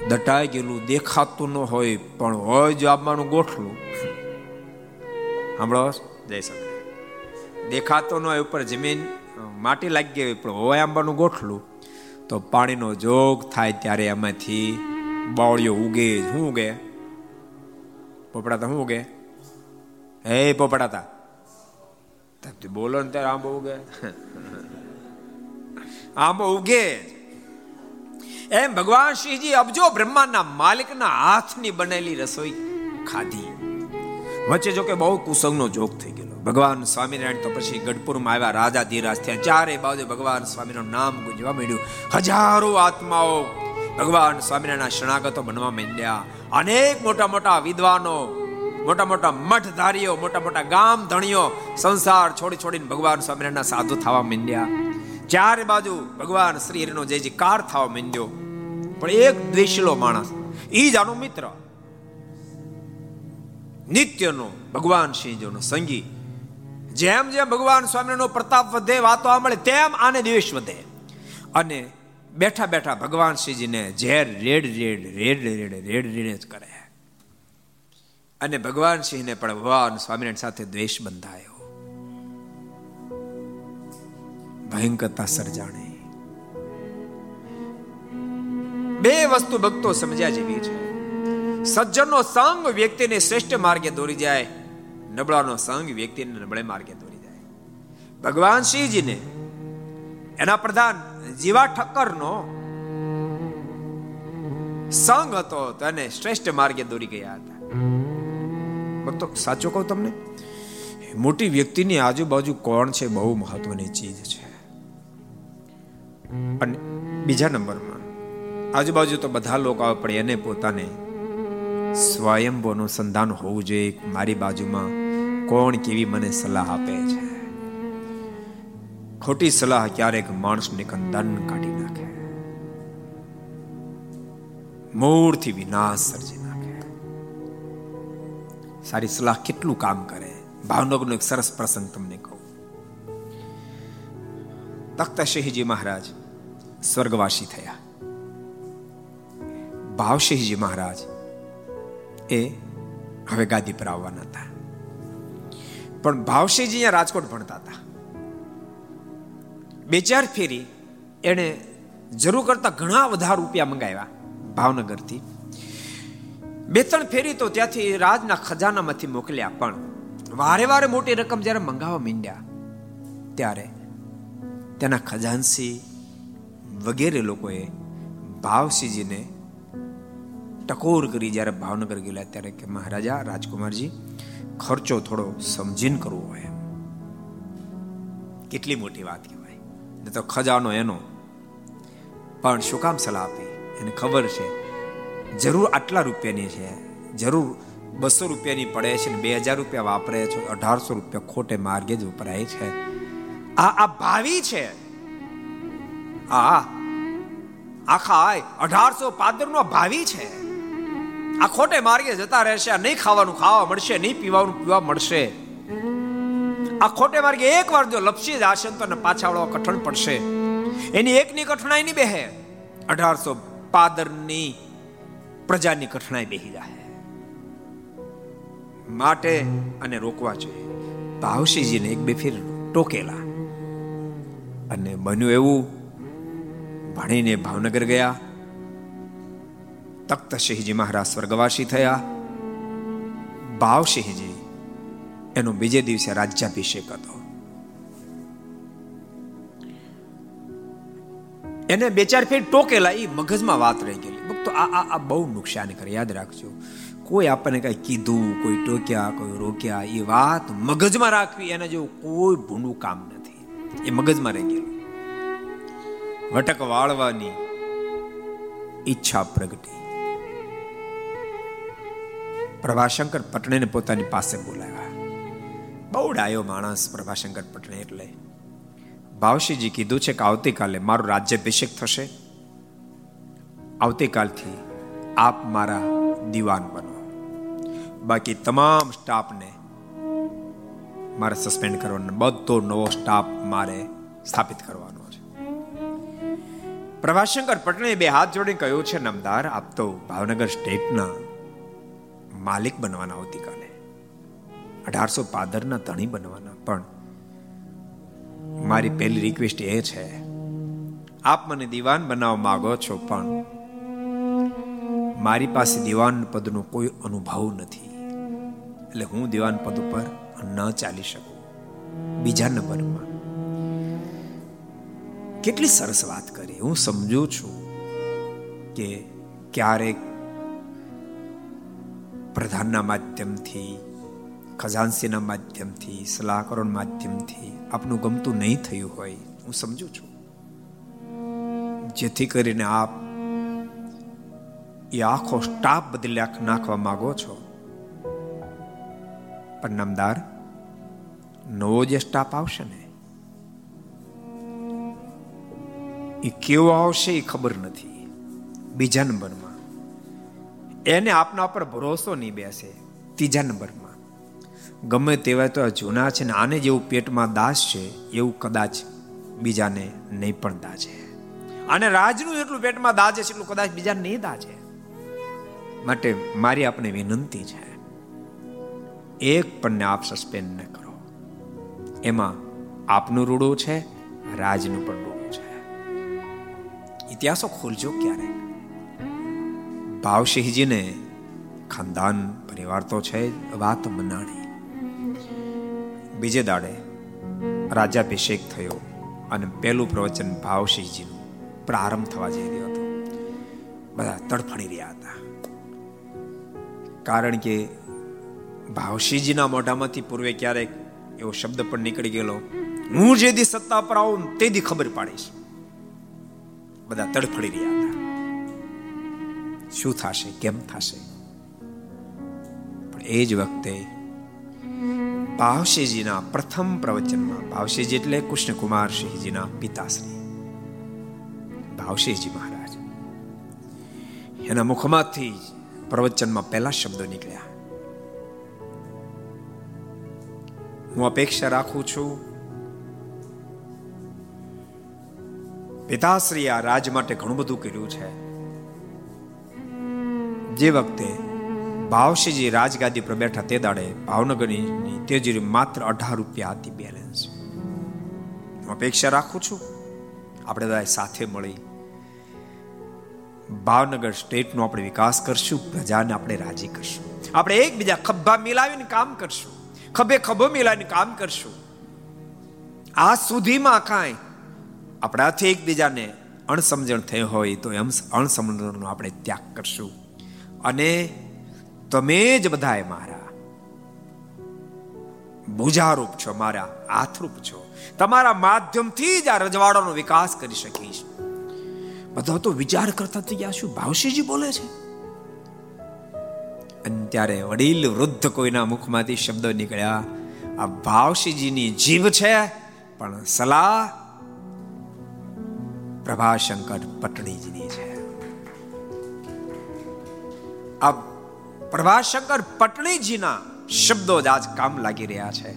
દટાઈ ગયેલું દેખાતું ન હોય, પણ હોય જો આપવાનું ગોઠલું. સાંભળો જય સગડે દેખાતો ન હોય ઉપર જમીન માટી લાગી ગઈ પણ હોય આંબાનું ગોઠલું, તો પાણીનો જોગ થાય ત્યારે એમાંથી બાવળીઓ ઉગે, શું ઉગે? પોપડાતા શું ઉગે? હે પોપડાતા. બોલો ને ત્યારે આંબો ઉગે. (laughs) આંબો ઉગે. એમ ભગવાન શ્રીજી અબજો બ્રહ્માના માલિકના હાથની બનેલી રસોઈ ખાધી. વચ્ચે જો કે બહુ કુસંગનો જોગ થઈ ગયેલો. ભગવાન સ્વામિનારાયણ તો પછી ગઢપુરમાં આવ્યા, રાજા ધીરાજ થયા. ચારે બાજુ ભગવાન સ્વામિનારાયણ નામ ગુંજવા માંડ્યું. હજારો આત્માઓ ભગવાન સ્વામિનારાયણના શરણાગતો બનવા માંડ્યા. અનેક મોટા મોટા વિદ્વાનો, મોટા મોટા મઠધારીઓ, મોટા મોટા ગામ ધણીઓ સંસાર છોડી છોડીને ભગવાન સ્વામિનારાયણના સાધુ થવા માંડ્યા. ચારે બાજુ ભગવાન શ્રી હરિનો જય જયકાર થવા માંડ્યો. પણ એક દ્વેષલો માણસ, ઈ જ આનો મિત્ર. નિત્યનો ભગવાન શ્રીજીનો સંગી. જેમ જેમ ભગવાન સ્વામીનો પ્રતાપ વધે, વાતો મળે તેમ આને દ્વેષ વધે. અને બેઠા બેઠા ભગવાન શ્રીજીને ઝેર, રેડ રેડ રેડ રેડ રેડ રેડ જ કરે. અને ભગવાન સિંહને પણ ભગવાન સ્વામિનારાયણ સાથે દ્વેષ બંધાયો. ભયંકરતા સર્જાણી. બે વસ્તુ ભક્તો સમજ્યા જેવી છે. સજ્જનનો સંગ વ્યક્તિને શ્રેષ્ઠ માર્ગે દોરી જાય નબળાનો સંગ વ્યક્તિને નબળે માર્ગે દોરી જાય. ભગવાન શિવજીને, એના પ્રધાન જીવા ઠક્કરનો સંગ હતો, તો એને શ્રેષ્ઠ માર્ગે દોરી ગયા હતા. ભક્તો, સાચો કહું તમને? મોટી વ્યક્તિની આજુબાજુ કોણ છે બહુ મહત્વની ચીજ છે. અને બીજા નંબરમાં, આજુબાજુ તો બધા લોકો આવે, પણ એને પોતાને સ્વયંભોનું સંધાન હોવું જોઈએ મારી બાજુમાં કોણ કેવી મને સલાહ આપે છે? ખોટી સલાહ ક્યારેક માણસને કંદન કાઢી નાખે. મૂળથી વિનાશ સર્જી નાખે. સારી સલાહ કેટલું કામ કરે? ભાવનગરનો એક સરસ પ્રસંગ તમને કહું. તખ્તસિંહજી મહારાજ સ્વર્ગવાસી થયા. ભાવસિંહજી મહારાજ એ હવે ગાદી પર આવવાના હતા. પણ ભાવસિંહજી અહીંયા રાજકોટ ભણતા હતા. બે ચાર ફેરી એને જરૂર કરતા ઘણા વધારે રૂપિયા મંગાવ્યા ભાવનગરથી. બે ત્રણ ફેરી તો ત્યાંથી રાજના ખજાનામાંથી મોકલ્યા, પણ વારે વારે મોટી રકમ જ્યારે મંગાવવા માંડ્યા, ત્યારે તેના ખજાનસી વગેરે લોકોએ ભાવસિંહજીને ટકોર કરી જ્યારે ભાવનગર ગયેલા, ત્યારે કે મહારાજા રાજકુમારજી ખર્ચો થોડો સમજીને કરવો હોય કેટલી મોટી વાત કહેવાય. ને તો ખજાનો એનો. પણ શું કામ સલાહ આપી? એને ખબર છે. જરૂર આટલા રૂપિયાની છે. જરૂર બસો રૂપિયાની પડે છે ને બે હજાર રૂપિયા વાપરે છે. અઢારસો રૂપિયા ખોટે માર્ગે જ વપરાય છે. આ આ ભાવી છે. આ આખા અઢારસો પાદર નો ભાવિ છે. આ ખોટે માર્ગે જતા રહેશે નહીં ખાવાનું ખાવા મળશે, નહીં પીવાનું પીવા મળશે. આ ખોટે માર્ગે એક વાર જો લપસી જશે તો પાછા વાળો કઠણ પડશે. એની એકની કઠણાઈ નહીં બેહે, અઢારસો પાદરની પ્રજાની કઠણાઈ બેહી જાય માટે અને રોકવા જોઈએ. ભાવશીજીને એક બે ફેર ટોકેલા. અને બન્યું એવું, ભણીને ભાવનગર ગયા. તખ્તસિંહજી મહારાજ સ્વર્ગવાસી થયા. ભાવસિંહજી એનો બીજે દિવસે રાજ્યાભિષેક હતો. એને બે ચાર ફેર ટોકેલા એ મગજમાં વાત રહી ગયેલી. ભક્તો આ આ બહુ નુકસાન કરે, યાદ રાખજો. કોઈ આપણને કઈ કીધું, કોઈ ટોક્યા, કોઈ રોક્યા, એ વાત મગજમાં રાખવી એના જેવું કોઈ ભૂંડું કામ નથી. એ મગજમાં રહી ગયેલું. વટક વાળવાની ઈચ્છા પ્રગટી. પ્રભાશંકર પટણેને પોતાની પાસે બોલાવ્યા. બહુ ડાયો માણસ પ્રભાશંકર પટણે એટલે. ભાવશીજી કીધું છે કે આવતીકાલે મારો રાજ્યાભિષેક થશે. આવતીકાલથી આપ મારા દિવાન બનો. બાકી તમામ સ્ટાફને મારે સસ્પેન્ડ કરવાનો, બધો નવો સ્ટાફ મારે સ્થાપિત કરવાનો છે. પ્રભાશંકર પટણે બે હાથ જોડીને કહ્યું છે, નમદાર, આપ તો ભાવનગર સ્ટેટના માલિક બનવાના આવતીકાલે અઢારસો પાદરના ધણી બનવાના. પણ મારી પહેલી રિક્વેસ્ટ એ છે, આપ મને દિવાન બનાવવા માંગો છો, પણ મારી પાસે દિવાન પદનો કોઈ અનુભવ નથી. એટલે હું દિવાન પદ ઉપર ન ચાલી શકું. બીજા નંબરમાં, કેટલી સરસ વાત કરી. હું સમજુ છું કે ક્યારેક પ્રધાનના માધ્યમથી ખજાનસીના માધ્યમથી સલાહકારોના માધ્યમથી આપનું ગમતું નહીં થયું હોય હું સમજુ છું જેથી કરીને આપ એ આખો સ્ટાફ બદલી નાખવા માંગો છો પણ નામદાર નવો જે સ્ટાફ આવશે ને એ કેવો આવશે એ ખબર નથી બીજા નંબરમાં એને આપના પર ભરોસો નહીં બેસે. ત્રીજા નંબરમાં, ગમે તેવા તો જૂના છે ને આને જેવું પેટમાં દાસ છે, એવું કદાચ બીજાને નહીં પણ દાજે. અને રાજનું જેટલું પેટમાં દાજે છે, એટલું કદાચ બીજા નહીં દાજે. માટે મારી આપને વિનંતી છે, એક પણને આપ સસ્પેન્ડ ન કરો. એમાં આપનું રૂડું છે, રાજનું પણ રૂડું છે. ઇતિહાસો ખોલજો ક્યારે ભાવસિંહજીને ખાનદાન પરિવાર તો છે વાત મનાણી બીજે દાડે રાજાભિષેક થયો અને પહેલું પ્રવચન ભાવસિંહજીનું પ્રારંભ થવા જઈ રહ્યો હતો. બધા તડફડી રહ્યા હતા. કારણ કે ભાવસિંહજીના મોઢામાંથી પૂર્વે ક્યારેક એવો શબ્દ પણ નીકળી ગયેલો, હું જે દી સત્તા પર આવું તે દી ખબર પાડીશ. બધા તડફડી રહ્યા હતા. શું થશે? કેમ થશે? પણ એ જ વખતે ભાવશીજીના પ્રથમ પ્રવચનમાં, ભાવશીજી એટલે કૃષ્ણકુમાર સિંહજીના પિતાશ્રી, ભાવશીજી મહારાજ. એના મુખમાંથી પ્રવચનમાં પહેલા શબ્દો નીકળ્યા. હું અપેક્ષા રાખું છું, પિતાશ્રી આ રાજ માટે ઘણું બધું કર્યું છે. જે વખતે ભાવશીજી રાજગાદી પર બેઠા તે દાડે ભાવનગરની તેજરી માત્ર અઢાર રૂપિયા હતી બેલેન્સ હું અપેક્ષા રાખું છું આપણે બધા સાથે મળી ભાવનગર સ્ટેટનો આપણે વિકાસ કરશું, પ્રજાને આપણે રાજી કરશું. આપણે એકબીજા ખભા મિલાવીને કામ કરશું, ખભે ખભો મિલાવીને કામ કરશું. આ સુધીમાં કાંઈ આપણાથી એકબીજાને અણસમજણ થઈ હોય તો એમ અણસમજણનો આપણે ત્યાગ કરશું. અને તમે જ બધાએ મારા. ભુજારૂપ છો, મારા હાથરૂપ છો. તમારા માધ્યમથી જ આ રજવાડાનો વિકાસ કરી શકીશ. બધા તો વિચાર કરતા થઈ ગયા શું ભાવશીજી બોલે છે? અને ત્યારે વડીલ વૃદ્ધ કોઈના મુખમાંથી શબ્દો નીકળ્યા, આ ભાવશીજીની જીવ છે, પણ સલાહ પ્રભાશંકર પટણીજીની છે. આ પ્રભાશંકર પટણીજીના શબ્દો જ આજ કામ લાગી રહ્યા છે.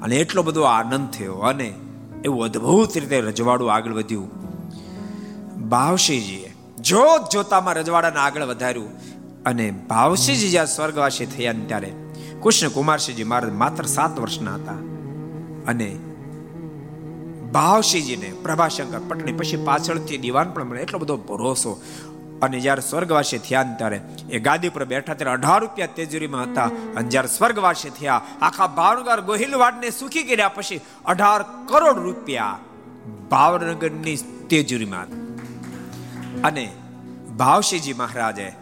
અને એટલો બધો આનંદ થયો અને એવું અદ્ભુત રીતે રજવાડું આગળ વધ્યું. ભાવશીજીએ જોત જોતામાં રજવાડાને આગળ વધાર્યું અને ભાવશીજી જ્યાં સ્વર્ગવાસી થયા ત્યારે કૃષ્ણ કુમારસિંહજી મહારાજ માત્ર સાત વર્ષના હતા. અને ભાવશીજીને પ્રભાશંકર પટણી પછી પાછળથી દિવાન પણ મળે એટલો બધો ભરોસો અને જ્યારે સ્વર્ગવાસી થયા ત્યારે એ ગાદી પર બેઠા ત્યારે અઢાર રૂપિયા તેજરીમાં હતા. અને જ્યારે સ્વર્ગવાસી થયા, આખા ભાવનગર ગોહિલવાડને સુખી કર્યા પછી અઢાર કરોડ રૂપિયા ભાવનગરની તેજુરીમાં અને ભાવશીજી મહારાજે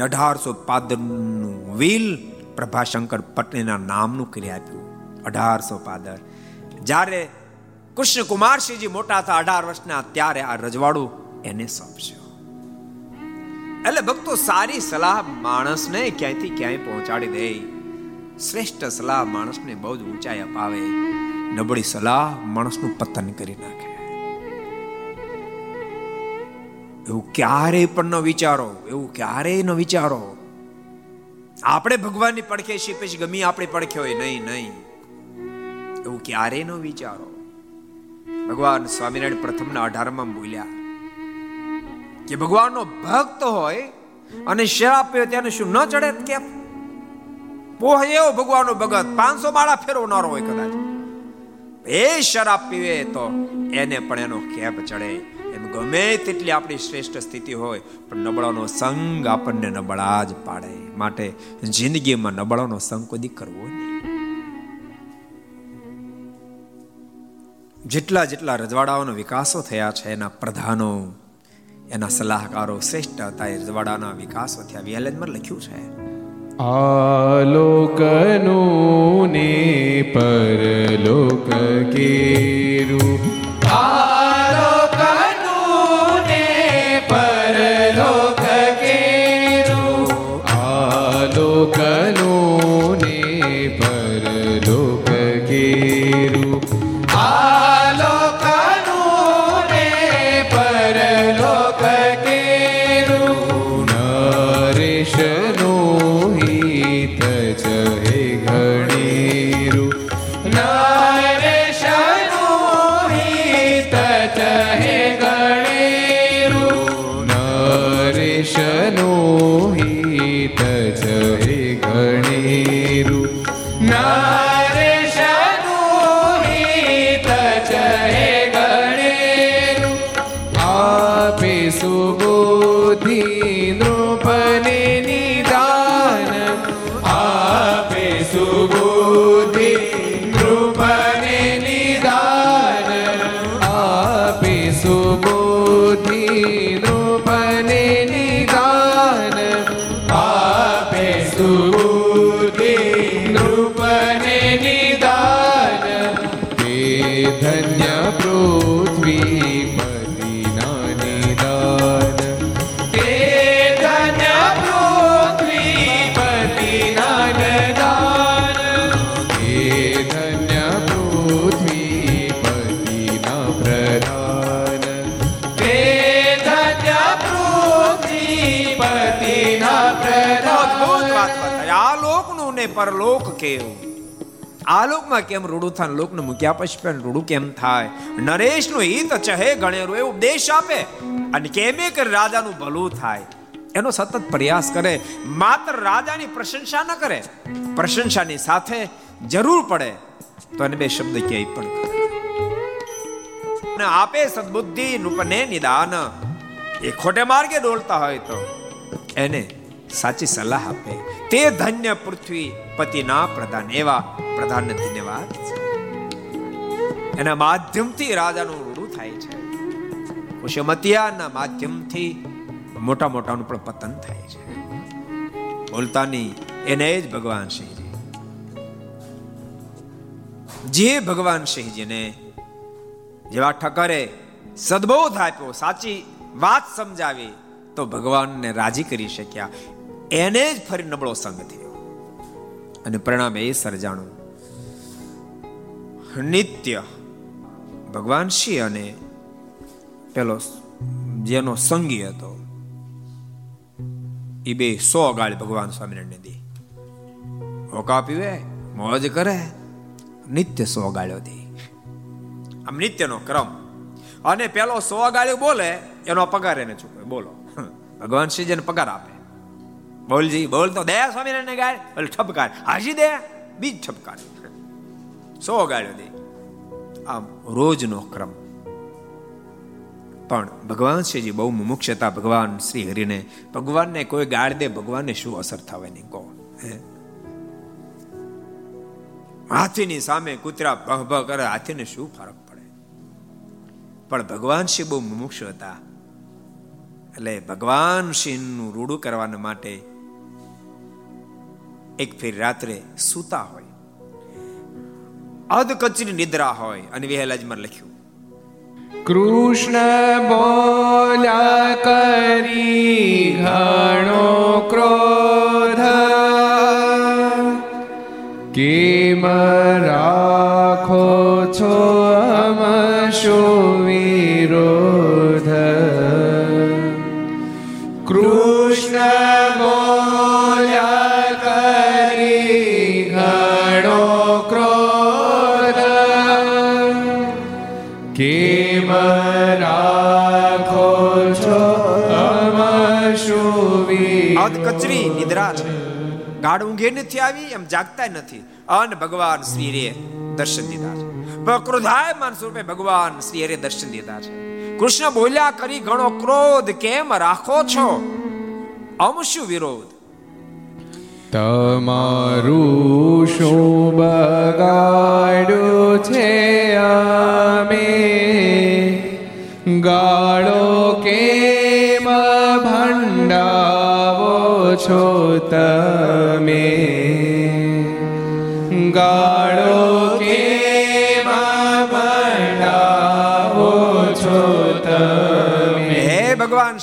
અઢારસો પાદરનું વીલ પ્રભાશંકર પટણીના નામનું કરી આપ્યું. અઢારસો પાદર. જ્યારે કૃષ્ણ કુમારસિંહજી મોટા હતા, અઢાર વર્ષના, ત્યારે આ રજવાડું એને સોંપશો. એટલે ભક્તો સારી સલાહ માણસને ક્યાંયથી ક્યાંય પહોંચાડી દે. શ્રેષ્ઠ સલાહ માણસને બહુ જ ઊંચાઈ અપાવે. નબળી સલાહ માણસનું પતન કરી નાખે. એવું ક્યારેય પણ ન વિચારો, એવું ક્યારેય ન વિચારો. આપણે ભગવાનની પડખે છીએ, પછી ગમી આપણી પડખે હોય. નહીં નહીં. એવું ક્યારેય ન વિચારો. ભગવાન સ્વામિનારાયણ પ્રથમના અઢારમાં બોલ્યા કે ભગવાનનો ભક્ત હોય અને શરાબ પીવે તેને શું ન ચડે કે પોહ એવો ભગવાનનો ભગત, પાંચસો માળા ફેરવનારો હોય કદાચ. એ શરાબ પીવે તો એને પણ એનો કેપ ચડે. એમ ગમે તેટલી આપણી શ્રેષ્ઠ સ્થિતિ હોય, પણ નબળાનો સંગ આપણને નબળા જ પાડે. માટે જિંદગીમાં નબળાનો સંગ કોઈ કરવો નહીં. જેટલા જેટલા રજવાડાઓનો વિકાસો થયા છે, એના પ્રધાનો એના સલાહકારો શ્રેષ્ઠ હતા. એ રજવાડાના વિકાસ થયા વિહલનમાં લખ્યું છે. આલોકનું ને પરલોક કેરું. આલોકનું પરલોક આ લોકમાં કેમ રૂડું થાય લોકને મૂક્યા પછી પણ રૂડું કેમ થાય? નરેશનું હિત ચહે ગણેરું એ ઉપદેશ આપે. અને કેમે કે રાજાનું ભલું થાય. એનો સતત પ્રયાસ કરે. માત્ર રાજાની પ્રશંસા ન કરે, પ્રશંસાની સાથે જરૂર પડે. તો એને બે શબ્દ ક્યાંય પણ કરે. આપે સદબુદ્ધિ, નુપને નિદાન. એ ખોટે માર્ગે ડોલતા હોય તો એને સાચી સલાહ આપે. તે ધન્ય પૃથ્વી પતિના પ્રધાન એવા પ્રધાનને ધન્યવાદ. એના માધ્યમથી રાજાનું રૂડું થાય છે. કુશમતિયાના માધ્યમથી મોટા મોટાનું પણ પતન થાય છે. બોલતાની એને જ ભગવાન શ્રીજી. જે ભગવાન શ્રીજીને જેવા ઠકરે સદબોધ આપ્યો, સાચી વાત સમજાવી, તો ભગવાનને રાજી કરી શક્યા. એને જ ફરી નબળો સંગ થયો. અને પરિણામે એ સર્જાણું. નિત્ય ભગવાન શિવ અને પેલો જેનો સંગી હતો, એ બે સો ગાળી ભગવાન સ્વામિનારાયણ દી. હોકા પીવે, મોજ કરે, નિત્ય સો ગાળ્યો દી. આમ નિત્યનો ક્રમ. અને પેલો સો ગાળ્યો બોલે, એનો પગાર એને ચૂકવે. બોલો. ભગવાન શ્રીજીને પગાર આપે. બોલજી, બોલ તો દે સ્વામિનારાયણ ગાય બોલે ઠપકાર હાજી દે? બીજ ઠપકાર સો ગાળ્યો દે. આમ રોજનો ક્રમ. પણ ભગવાન શ્રીજી બહુ મુમુક્ષતા ભગવાન શ્રી હરિને, ભગવાનને કોઈ ગાળ દે, ભગવાનને શું અસર થવા નહીં, કહો. હાથીની સામે કૂતરા ભહ ભહ કરે, હાથીને શું ફરક પડે? પણ ભગવાન શ્રી બહુ મુમુક્ષ હતા. એટલે ભગવાન શિવનું રૂડું કરવાના માટે એક ફેર રાત્રે સૂતા હોય. અધ નિદ્રા હોય અને વિહેલાજમાં લખ્યું. કૃષ્ણ બોલા કરી ઘણો ક્રોધ. કે રાખો નિદ્રા છે ગાઢ ઊંઘે નથી આવી, એમ જાગતા નથી. અન ભગવાન શ્રી રે દર્શન દીધા છે. ક્રોધાયમાન સ્વરૂપે ભગવાન શ્રી હરે દર્શન દીધા છે. કૃષ્ણ બોલ્યા, કરી ઘણો ક્રોધ, કેમ રાખો છો? અમશું વિરોધ? તમારું શું બગાડ્યું છે, અમે ગાળો તમે ગાળો હે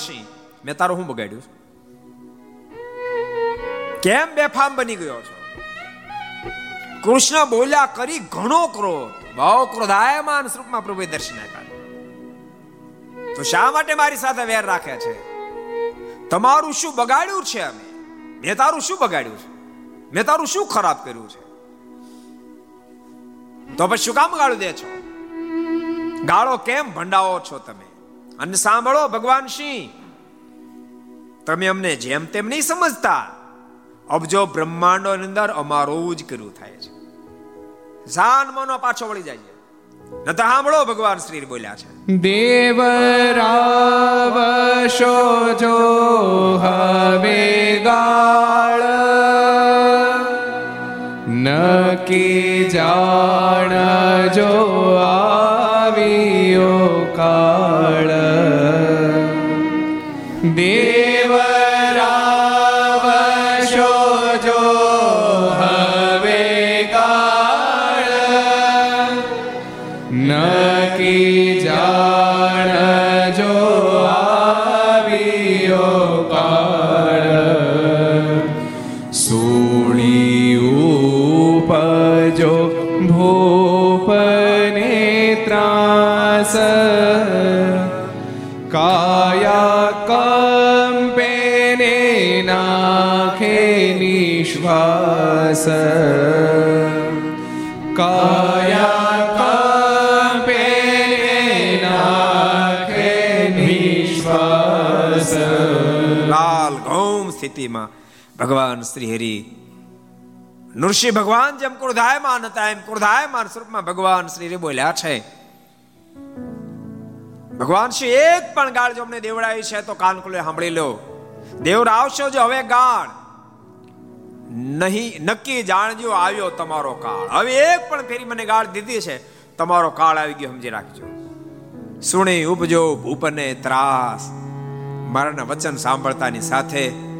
શ્રી, મેં તારું શું બગાડ્યું કેમ બેફામ બની ગયો છો? કૃષ્ણ બોલ્યા કરી ઘણો ક્રોધ. બહુ ક્રોધાયમાન સ્વરૂપમાં પ્રભુએ દર્શન આપ્યા. તો શા માટે મારી સાથે વેર રાખ્યા છે? તમારું શું બગાડ્યું છે અમે? મેં તારું શું બગાડ્યું છે? મેં તારું શું ખરાબ કર્યું છે? તો પછી શું કામ ગાળું દે છો? ગાળો કેમ ભંડાવો છો તમે? અને સાંભળો ભગવાન સિંહ તમે અમને જેમ તેમ નહીં સમજતા. અબજો બ્રહ્માંડો અંદર અમારું જ કર્યું થાય છે. જાન મનો પાછો વળી જાય છે ન તો સાંભળો ભગવાન શ્રી બોલ્યા છે. દેવરાવશો જો હવે ગાળ ન કે જાણ જો આવ્યો કાળ. સ્થિતિમાં ભગવાન શ્રી હરિ નૃષિ ભગવાન જેમ ક્રોધાયમાન હતા, એમ ક્રોધાયમાન સ્વરૂપમાં ભગવાન શ્રી બોલ્યા છે. ભગવાન શ્રી એક પણ ગાળ જો અમને દેવડાવી છે તો કાન ખુલે, સાંભળી લો. દેવ આવશો જો હવે ગાળ. નહીં, નક્કી જાણજો આવ્યો તમારો કાળ. હવે એક પણ ફેરી મને ગાળ દીધી છે, તમારો કાળ આવી ગયો, સમજી રાખજો. સુણી ઉપજો, ભૂપને ત્રાસ. મારાના વચન સાંભળતાની સાથે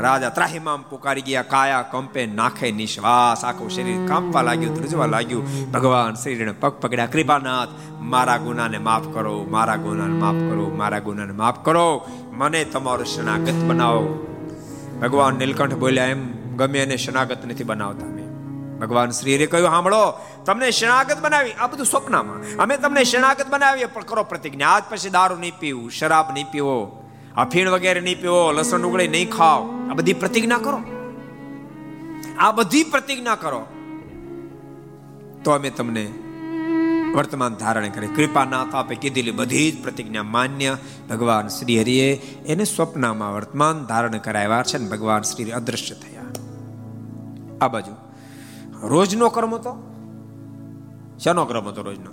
રાજા ત્રાહિમામ પુકારી ગયા, કાયા કંપે નાખે નિશ્વાસ. આખું શરીર કાંપવા લાગ્યું, ધ્રુજવા લાગ્યું. ભગવાન શ્રીને પગ પકડ્યા, કૃપાનાથ, મારા ગુનાને માફ કરો, મારા ગુનાને માફ કરો, મારા ગુનાને માફ કરો. મને તમારો શનાગત બનાવો. ભગવાન નીલકંઠ બોલ્યા, એમ ગમે એને શનાગત નથી બનાવતા અમે. ભગવાન શ્રીએ કહ્યું સાંભળો તમને શરણાગત બનાવી, આ બધું સ્વપ્નમાં. અમે તમને શરણાગત બનાવીએ, પણ કરો પ્રતિજ્ઞા. આજ પછી દારૂ નહીં પીવું, શરાબ નહીં પીવો. અફીણ વગેરે નહીં પીવો, લસણ ઉગળી નહીં ખાઓ. આ બધી પ્રતિજ્ઞા કરો. આ બધી પ્રતિજ્ઞા કરો. તો અમે તમને વર્તમાન ધારણ કરી કૃપા નાથ આપે કીધેલી બધી જ પ્રતિજ્ઞા માન્ય. ભગવાન શ્રી હરિએ એને સ્વપ્નમાં વર્તમાન ધારણ કરાવ્યા છે ને ભગવાન શ્રી અદ્રશ્ય થયા. આ બાજુ. રોજનો કર્મ હતો? શેનો ક્રમ હતો રોજનો?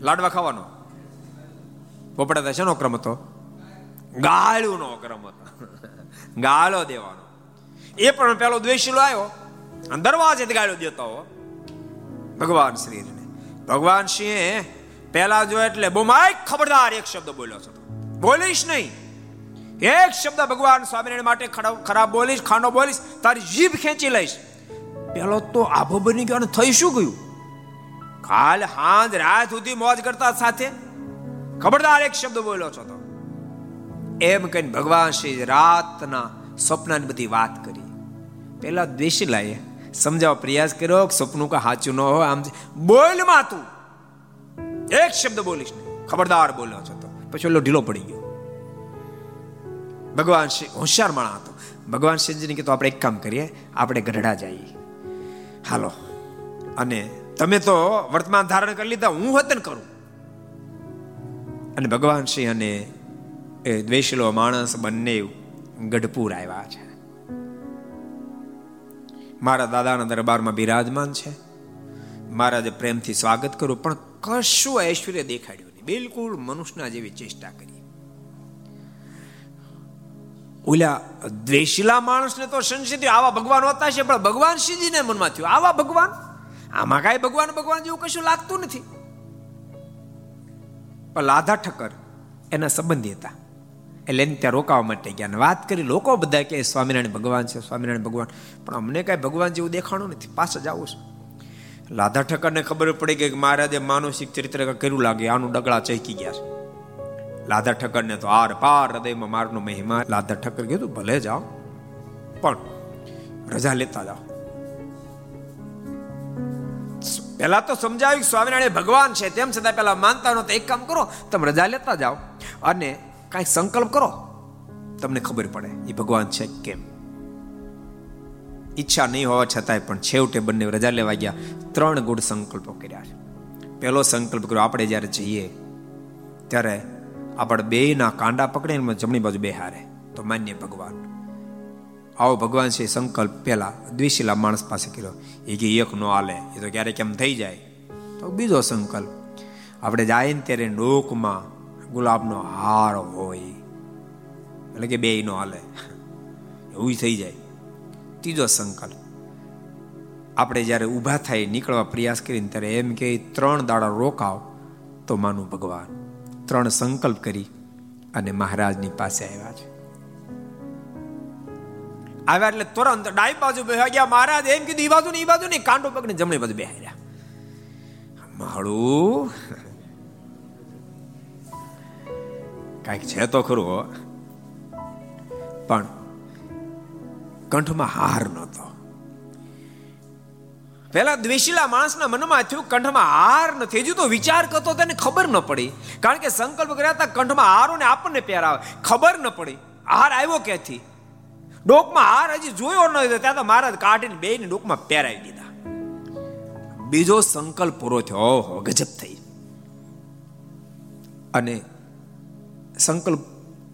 લાડવા ખાવાનો? પોપડા શેનો ક્રમ હતો? ગાળુનો ક્રમ હતો. ગાળો દેવાનો. એ પણ પેલો દ્વેષીલો આવ્યો. દરવાજે ગાળો દેતો હો. ભગવાન શ્રીને. ભગવાન સિંહે પેલા જો એટલે બોમાય ખબરદાર એક શબ્દ બોલ્યો છો. બોલીશ નહીં. એક શબ્દ ભગવાન સ્વામિનારાયણ માટે ખરાબ બોલીશ ખાનો બોલીશ, તારી જીભ ખેંચી લઈશ. પેલો તો આભો બની ગયો થઈ શું ગયું? કાલ હાંજ રાત સુધી મોજ કરતા સાથે ખબરદાર એક શબ્દ બોલ્યો છો તો. એમ કહીને ભગવાન શ્રી રાતના સ્વપ્નની બધી વાત કરી. પેલા દ્વેષીલાએ સમજાવવા પ્રયાસ કર્યો કે સપનું કા સાચું ન હોય આમ બોલમાં તું. એક શબ્દ બોલીશ ખબરદાર બોલ્યો છો તો. પછી ઓલો ઢીલો પડી ગયો. ભગવાન શ્રી હોશિયાર માણા હતો. ભગવાન શ્રીજીને કીધું, આપણે એક કામ કરીએ, આપણે ગઢડા જઈએ. હાલો. અને તમે તો વર્તમાન ધારણ કરી લીધા, હું વતન કરું. અને ભગવાન શ્રી અને એ દ્વેષલો માણસ બંને ગઢપુર આવ્યા છે. મારા દાદાના દરબારમાં બિરાજમાન છે. મહારાજે પ્રેમથી સ્વાગત કર્યું, પણ કશું ઐશ્વર્ય દેખાડ્યું નહીં. બિલકુલ મનુષ્યના જેવી ચેષ્ટા કરી. ઓલા દ્વેષીલા માણસને તો સંશય આવા ભગવાન હોતા છે, પણ ભગવાન શ્રીજીને મનમાં થયું. આવા ભગવાન? આમાં કાંઈ ભગવાન ભગવાન જેવું કશું લાગતું નથી. પણ લાધા ઠક્કર એના સંબંધી હતા. એટલે એને ત્યાં રોકાવા માટે ગયા. વાત કરી, લોકો બધા કે, સ્વામિનારાયણ ભગવાન છે, સ્વામિનારાયણ ભગવાન. પણ અમને કાંઈ ભગવાન જેવું દેખાણું નથી. પાછા આવું છે. લાધા ઠક્કરને ખબર પડી ગઈ કે મહારાજે માનસિક ચરિત્ર કર્યું લાગે, આનું ડગલા ચહેકી ગયા છે. લાધા ઠક્કરને તો આર પાર હૃદયમાં મારનો મહિમા. લાધા ઠક્કર કીધું ભલે જાઓ, પણ રજા લેતા જાઓ. પેલા તો સમજાવ્યું સ્વામિનારાયણ ભગવાન છે. તેમ છતાં પેલા માનતા નહોતા. એક કામ કરો, તમે રજા લેતા જાઓ. અને કાંઈ સંકલ્પ કરો? તમને ખબર પડે એ ભગવાન છે કેમ? ઈચ્છા નહીં હોવા છતાંય પણ છેવટે બંને રજા લેવા ગયા, ત્રણ ગુડ સંકલ્પો કર્યા છે. પહેલો સંકલ્પ કર્યો, આપણે જ્યારે જઈએ, ત્યારે આપણે બે ના કાંડા પકડીને જમણી બાજુ બેહારે. તો માન્ય ભગવાન. આવો ભગવાન છે સંકલ્પ પહેલા દ્વિશીલા માણસ પાસે કર્યો. એ કે, એક નો હાલે એ તો ક્યારેક એમ થઈ જાય. તો બીજો સંકલ્પ. આપણે જાય ને ત્યારે ડોકમાં ગુલાબનો હાર હોય. એટલે કે બે નો હાલે. એવું થઈ જાય. ત્રીજો સંકલ્પ. આપણે જ્યારે ઊભા થાય, નીકળવા પ્રયાસ કરીને, ત્યારે એમ કે ત્રણ દાડા રોકાવ તો માનું ભગવાન. ત્રણ સંકલ્પ કરી અને મહારાજની પાસે આવ્યા છે. આવ્યા એટલે તુરંત ડાઈ બાજુ બેહા ગયા. મહારાજ એમ કીધું એ બાજુ ને એ બાજુ નહીં. કાંડો પકડીને જમણી બાજુ બેહાડ્યા માળું કાંઈક છે તો ખરું પણ કંઠમાં હાર નહોતો. પેલા દ્વેષીલા માણસના મનમાં થયું કંઠમાં હાર નથી. હજુ તો વિચાર કરતો તેને ખબર ન પડી. કારણ કે સંકલ્પ કર્યા હતા કંઠમાં હારો ને આપણને પહેરાવે ખબર ન પડી. હાર આવ્યો ક્યાંથી? ડોકમાં હાર હજી જોયો ન ત્યાં તો મહારાજ કાઢીને બે ને ડોકમાં પહેરાવી દીધા. બીજો સંકલ્પ પૂરો થયો. ઓહો, ગજબ થઈ. અને સંકલ્પ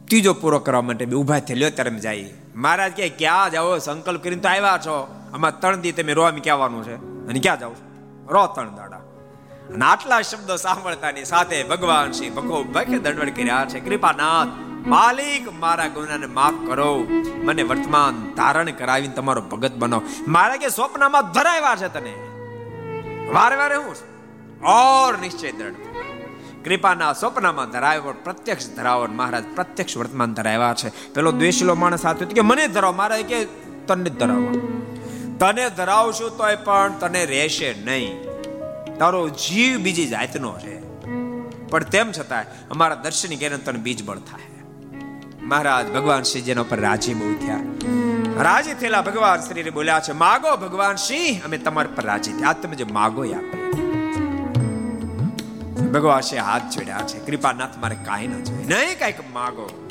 ત્રીજો પૂરો કરવા માટે બે ઊભા થઈ લ્યો ત્યારે જઈએ. મહારાજ કે ક્યાં જાઓ? સંકલ્પ કરીને તો આવ્યા છો. આમાં ત્રણ દી તમે રોવા કહેવાનું છે. અને ક્યાં જાઓ રો ત્રણ દાડા. અને આટલા શબ્દો સાંભળતાની સાથે ભગવાન શ્રી ભગવો ભગે દંડવડ કર્યા છે. કૃપાનાથ, માલિક, મારા ગુનાને માફ કરો. મને વર્તમાન ધારણ કરાવીને તમારો ભગત બનો. મારા કે સ્વપ્નમાં ધરાવ્યા છે તને. વારે વારે હું ઓર નિશ્ચય દ્રઢ. કૃપાના સ્વપ્નમાં ધરાવ્યો પ્રત્યક્ષ ધરાવો મહારાજ, પ્રત્યક્ષ વર્તમાન ધરાવ્યા છે. પેલો દ્વેષીલો માણસ સાથે કે મને ધરાવ. મારા કે, તને ધરાવો. તને ધરાવશું તોય પણ તને રહેશે નહીં. તારો જીવ બીજી જાતનો છે. પણ તેમ છતાં અમારા દર્શન કેને તને બીજ બળ થાય. મહારાજ ભગવાન શ્રીજીના ઉપર રાજી બહુ થયા. રાજી થયેલા ભગવાન શ્રી બોલ્યા છે, માગો ભગવાન શ્રી, અમે તમારા પર રાજી થયા. તમે જે માગો એ આપે. ભગવાન હાથ જોડ્યા છે. કૃપાનાથ મારે કાંઈ ન જોઈએ. નહીં કાંઈક માગો.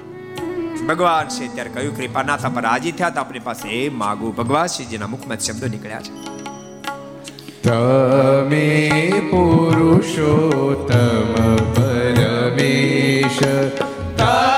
ભગવાન છે, ત્યારે કહ્યું, કૃપાનાથ પર રાજી થયા તો આપણી પાસે એ માગું. ભગવાન શ્રીજીના મુખમાં શબ્દો નીકળ્યા છે. તમે પુરુષોત્તમ પરમેશ તમે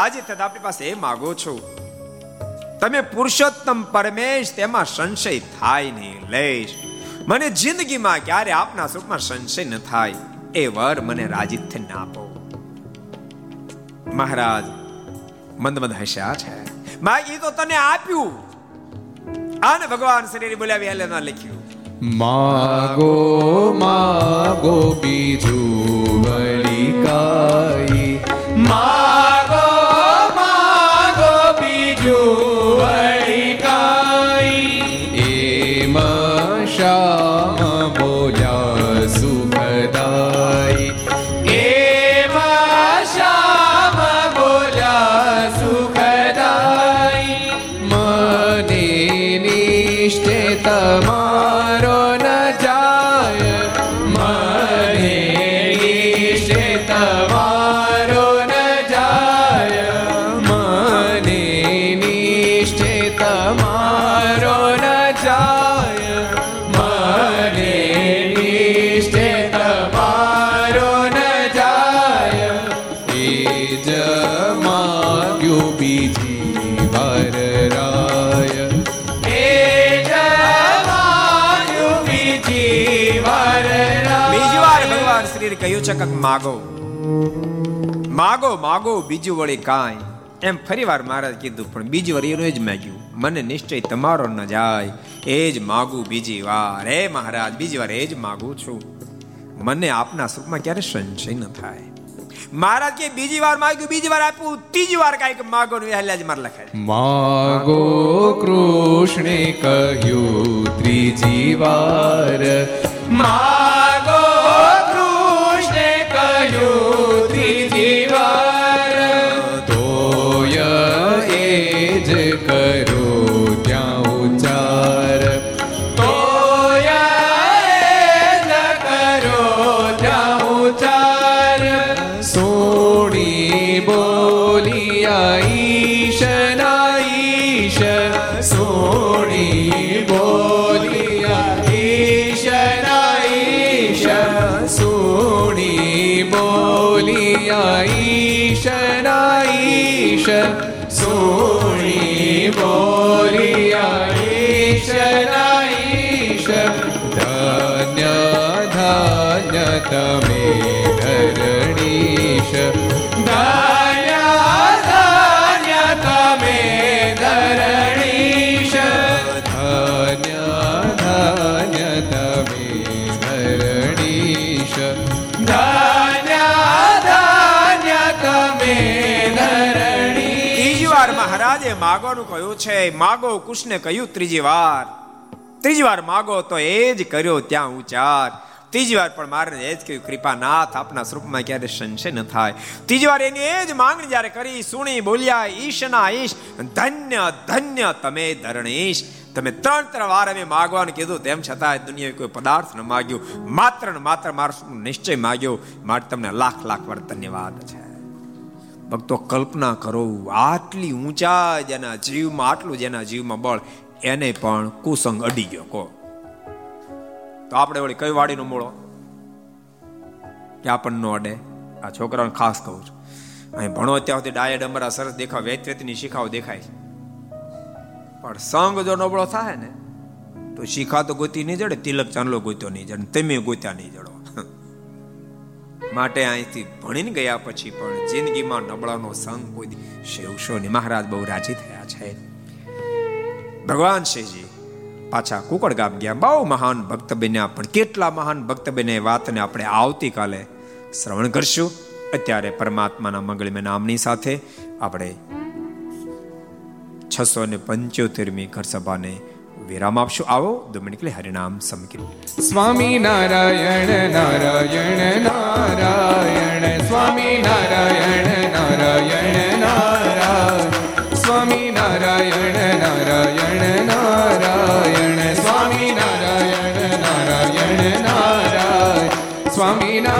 રાજી થતા આપણી પાસે એ માગો છો. તમે પુરુષોત્તમ પરમેશ, તેમાં સંશય થાય નહીં, લેશ. મને જિંદગીમાં ક્યારે આપના સુખમાં સંશય ન થાય, એ વર મને રાજી થઈને આપો. મહારાજ, મંદ મંદ હસ્યા છે. માગી તો તને આપ્યું. આને ભગવાન શરીર બોલાવી હાલે ના લખ્યું. માગો માગો બીજું વળી કાઈ. માગો માગો. માગો માગો, બીજું વળી કાંઈ. એમ ફરી વાર મહારાજ કીધું, પણ બીજી વાર એનું જ માગ્યું. મને નિશ્ચય તમારો ન જાય. એ જ માગું બીજી વાર. હે મહારાજ, બીજી વાર એ જ માગું છું. મને આપના સુખમાં ક્યારે સંશય ન થાય. મહારાજ કે, બીજી વાર માગ્યું, બીજી વાર આપ્યું. ત્રીજી વાર કાંઈક માગો ને વહેલા જ મારે લખાય. માગો કૃષ્ણે કહ્યું, ત્રીજી વાર. માગો માગવાનું કહ્યું છે, માગો કૃષ્ણે કહ્યું ત્રીજી વાર. ત્રીજી વાર માગો તો એ જ કર્યો ત્યાં ઉચાર ત્રીજી વાર પણ મારે એ જ કહ્યું, કૃપાનાથ, આપના સ્વરૂપમાં ક્યારે સંશય ન થાય. ત્રીજી વાર એની એ જ માંગણી જ્યારે કરી, સુણી બોલ્યા ઈશના ઈશ, ધન્ય ધન્ય તમે ધરણીશ. તમે ત્રણ ત્રણ વાર અમે માગવાનું કીધું, તેમ છતાં દુનિયાએ કોઈ પદાર્થ ન માગ્યું. માત્ર ને માત્ર મારું નિશ્ચય માગ્યો. માટે તમને લાખ લાખ વાર ધન્યવાદ છે. ભક્તો કલ્પના કરો, આટલી ઊંચા જેના જીવમાં, આટલું જેના જીવમાં બળ, એને પણ કુસંગ અડી ગયો, કહો. તો આપણે વળી કઈ વાડીનો મૂળો કે આપણને નો અડે? આ છોકરાને ખાસ કહું છું. અહીં ભણો ત્યાં સુધી ડાયા ડમરા સરસ દેખાવ વેત વેતની શિખાઓ દેખાય છે. પણ સંગ જો નબળો થાય ને, તો શિખા તો ગોતી નહીં જડે, તિલક ચાંદલો ગોત્યો નહીં જડે, તમે ગોત્યા નહીં જડો. માટે અહીંથી ભણીને ગયા પછી પણ જિંદગીમાં નબળાનો સંગ કોઈ શેવશો ને મહારાજ બહુ રાજી થયા છે. ભગવાન શિવજી પાછા કુકડ ગામ ગયા. બહુ મહાન ભક્ત બન્યા, પણ કેટલા મહાન ભક્ત બને વાતને આપણે આવતીકાલે શ્રવણ કરશું. અત્યારે પરમાત્માના મંગળમય નામની સાથે આપણે છસો ને પંચોતેરમી ઘર સભાને વિરામ આપશો આવો દમણકલે હરિનામ સમકીર્તન સ્વામી નારાયણ નારાયણ નારાયણ, સ્વામી નારાયણ નારાયણ નારાયણ, સ્વામી નારાયણ નારાયણ નારાયણ, સ્વામી નારાયણ નારાયણ નારાયણ, સ્વામી નારાયણ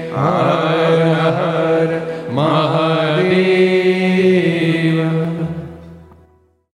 હર હર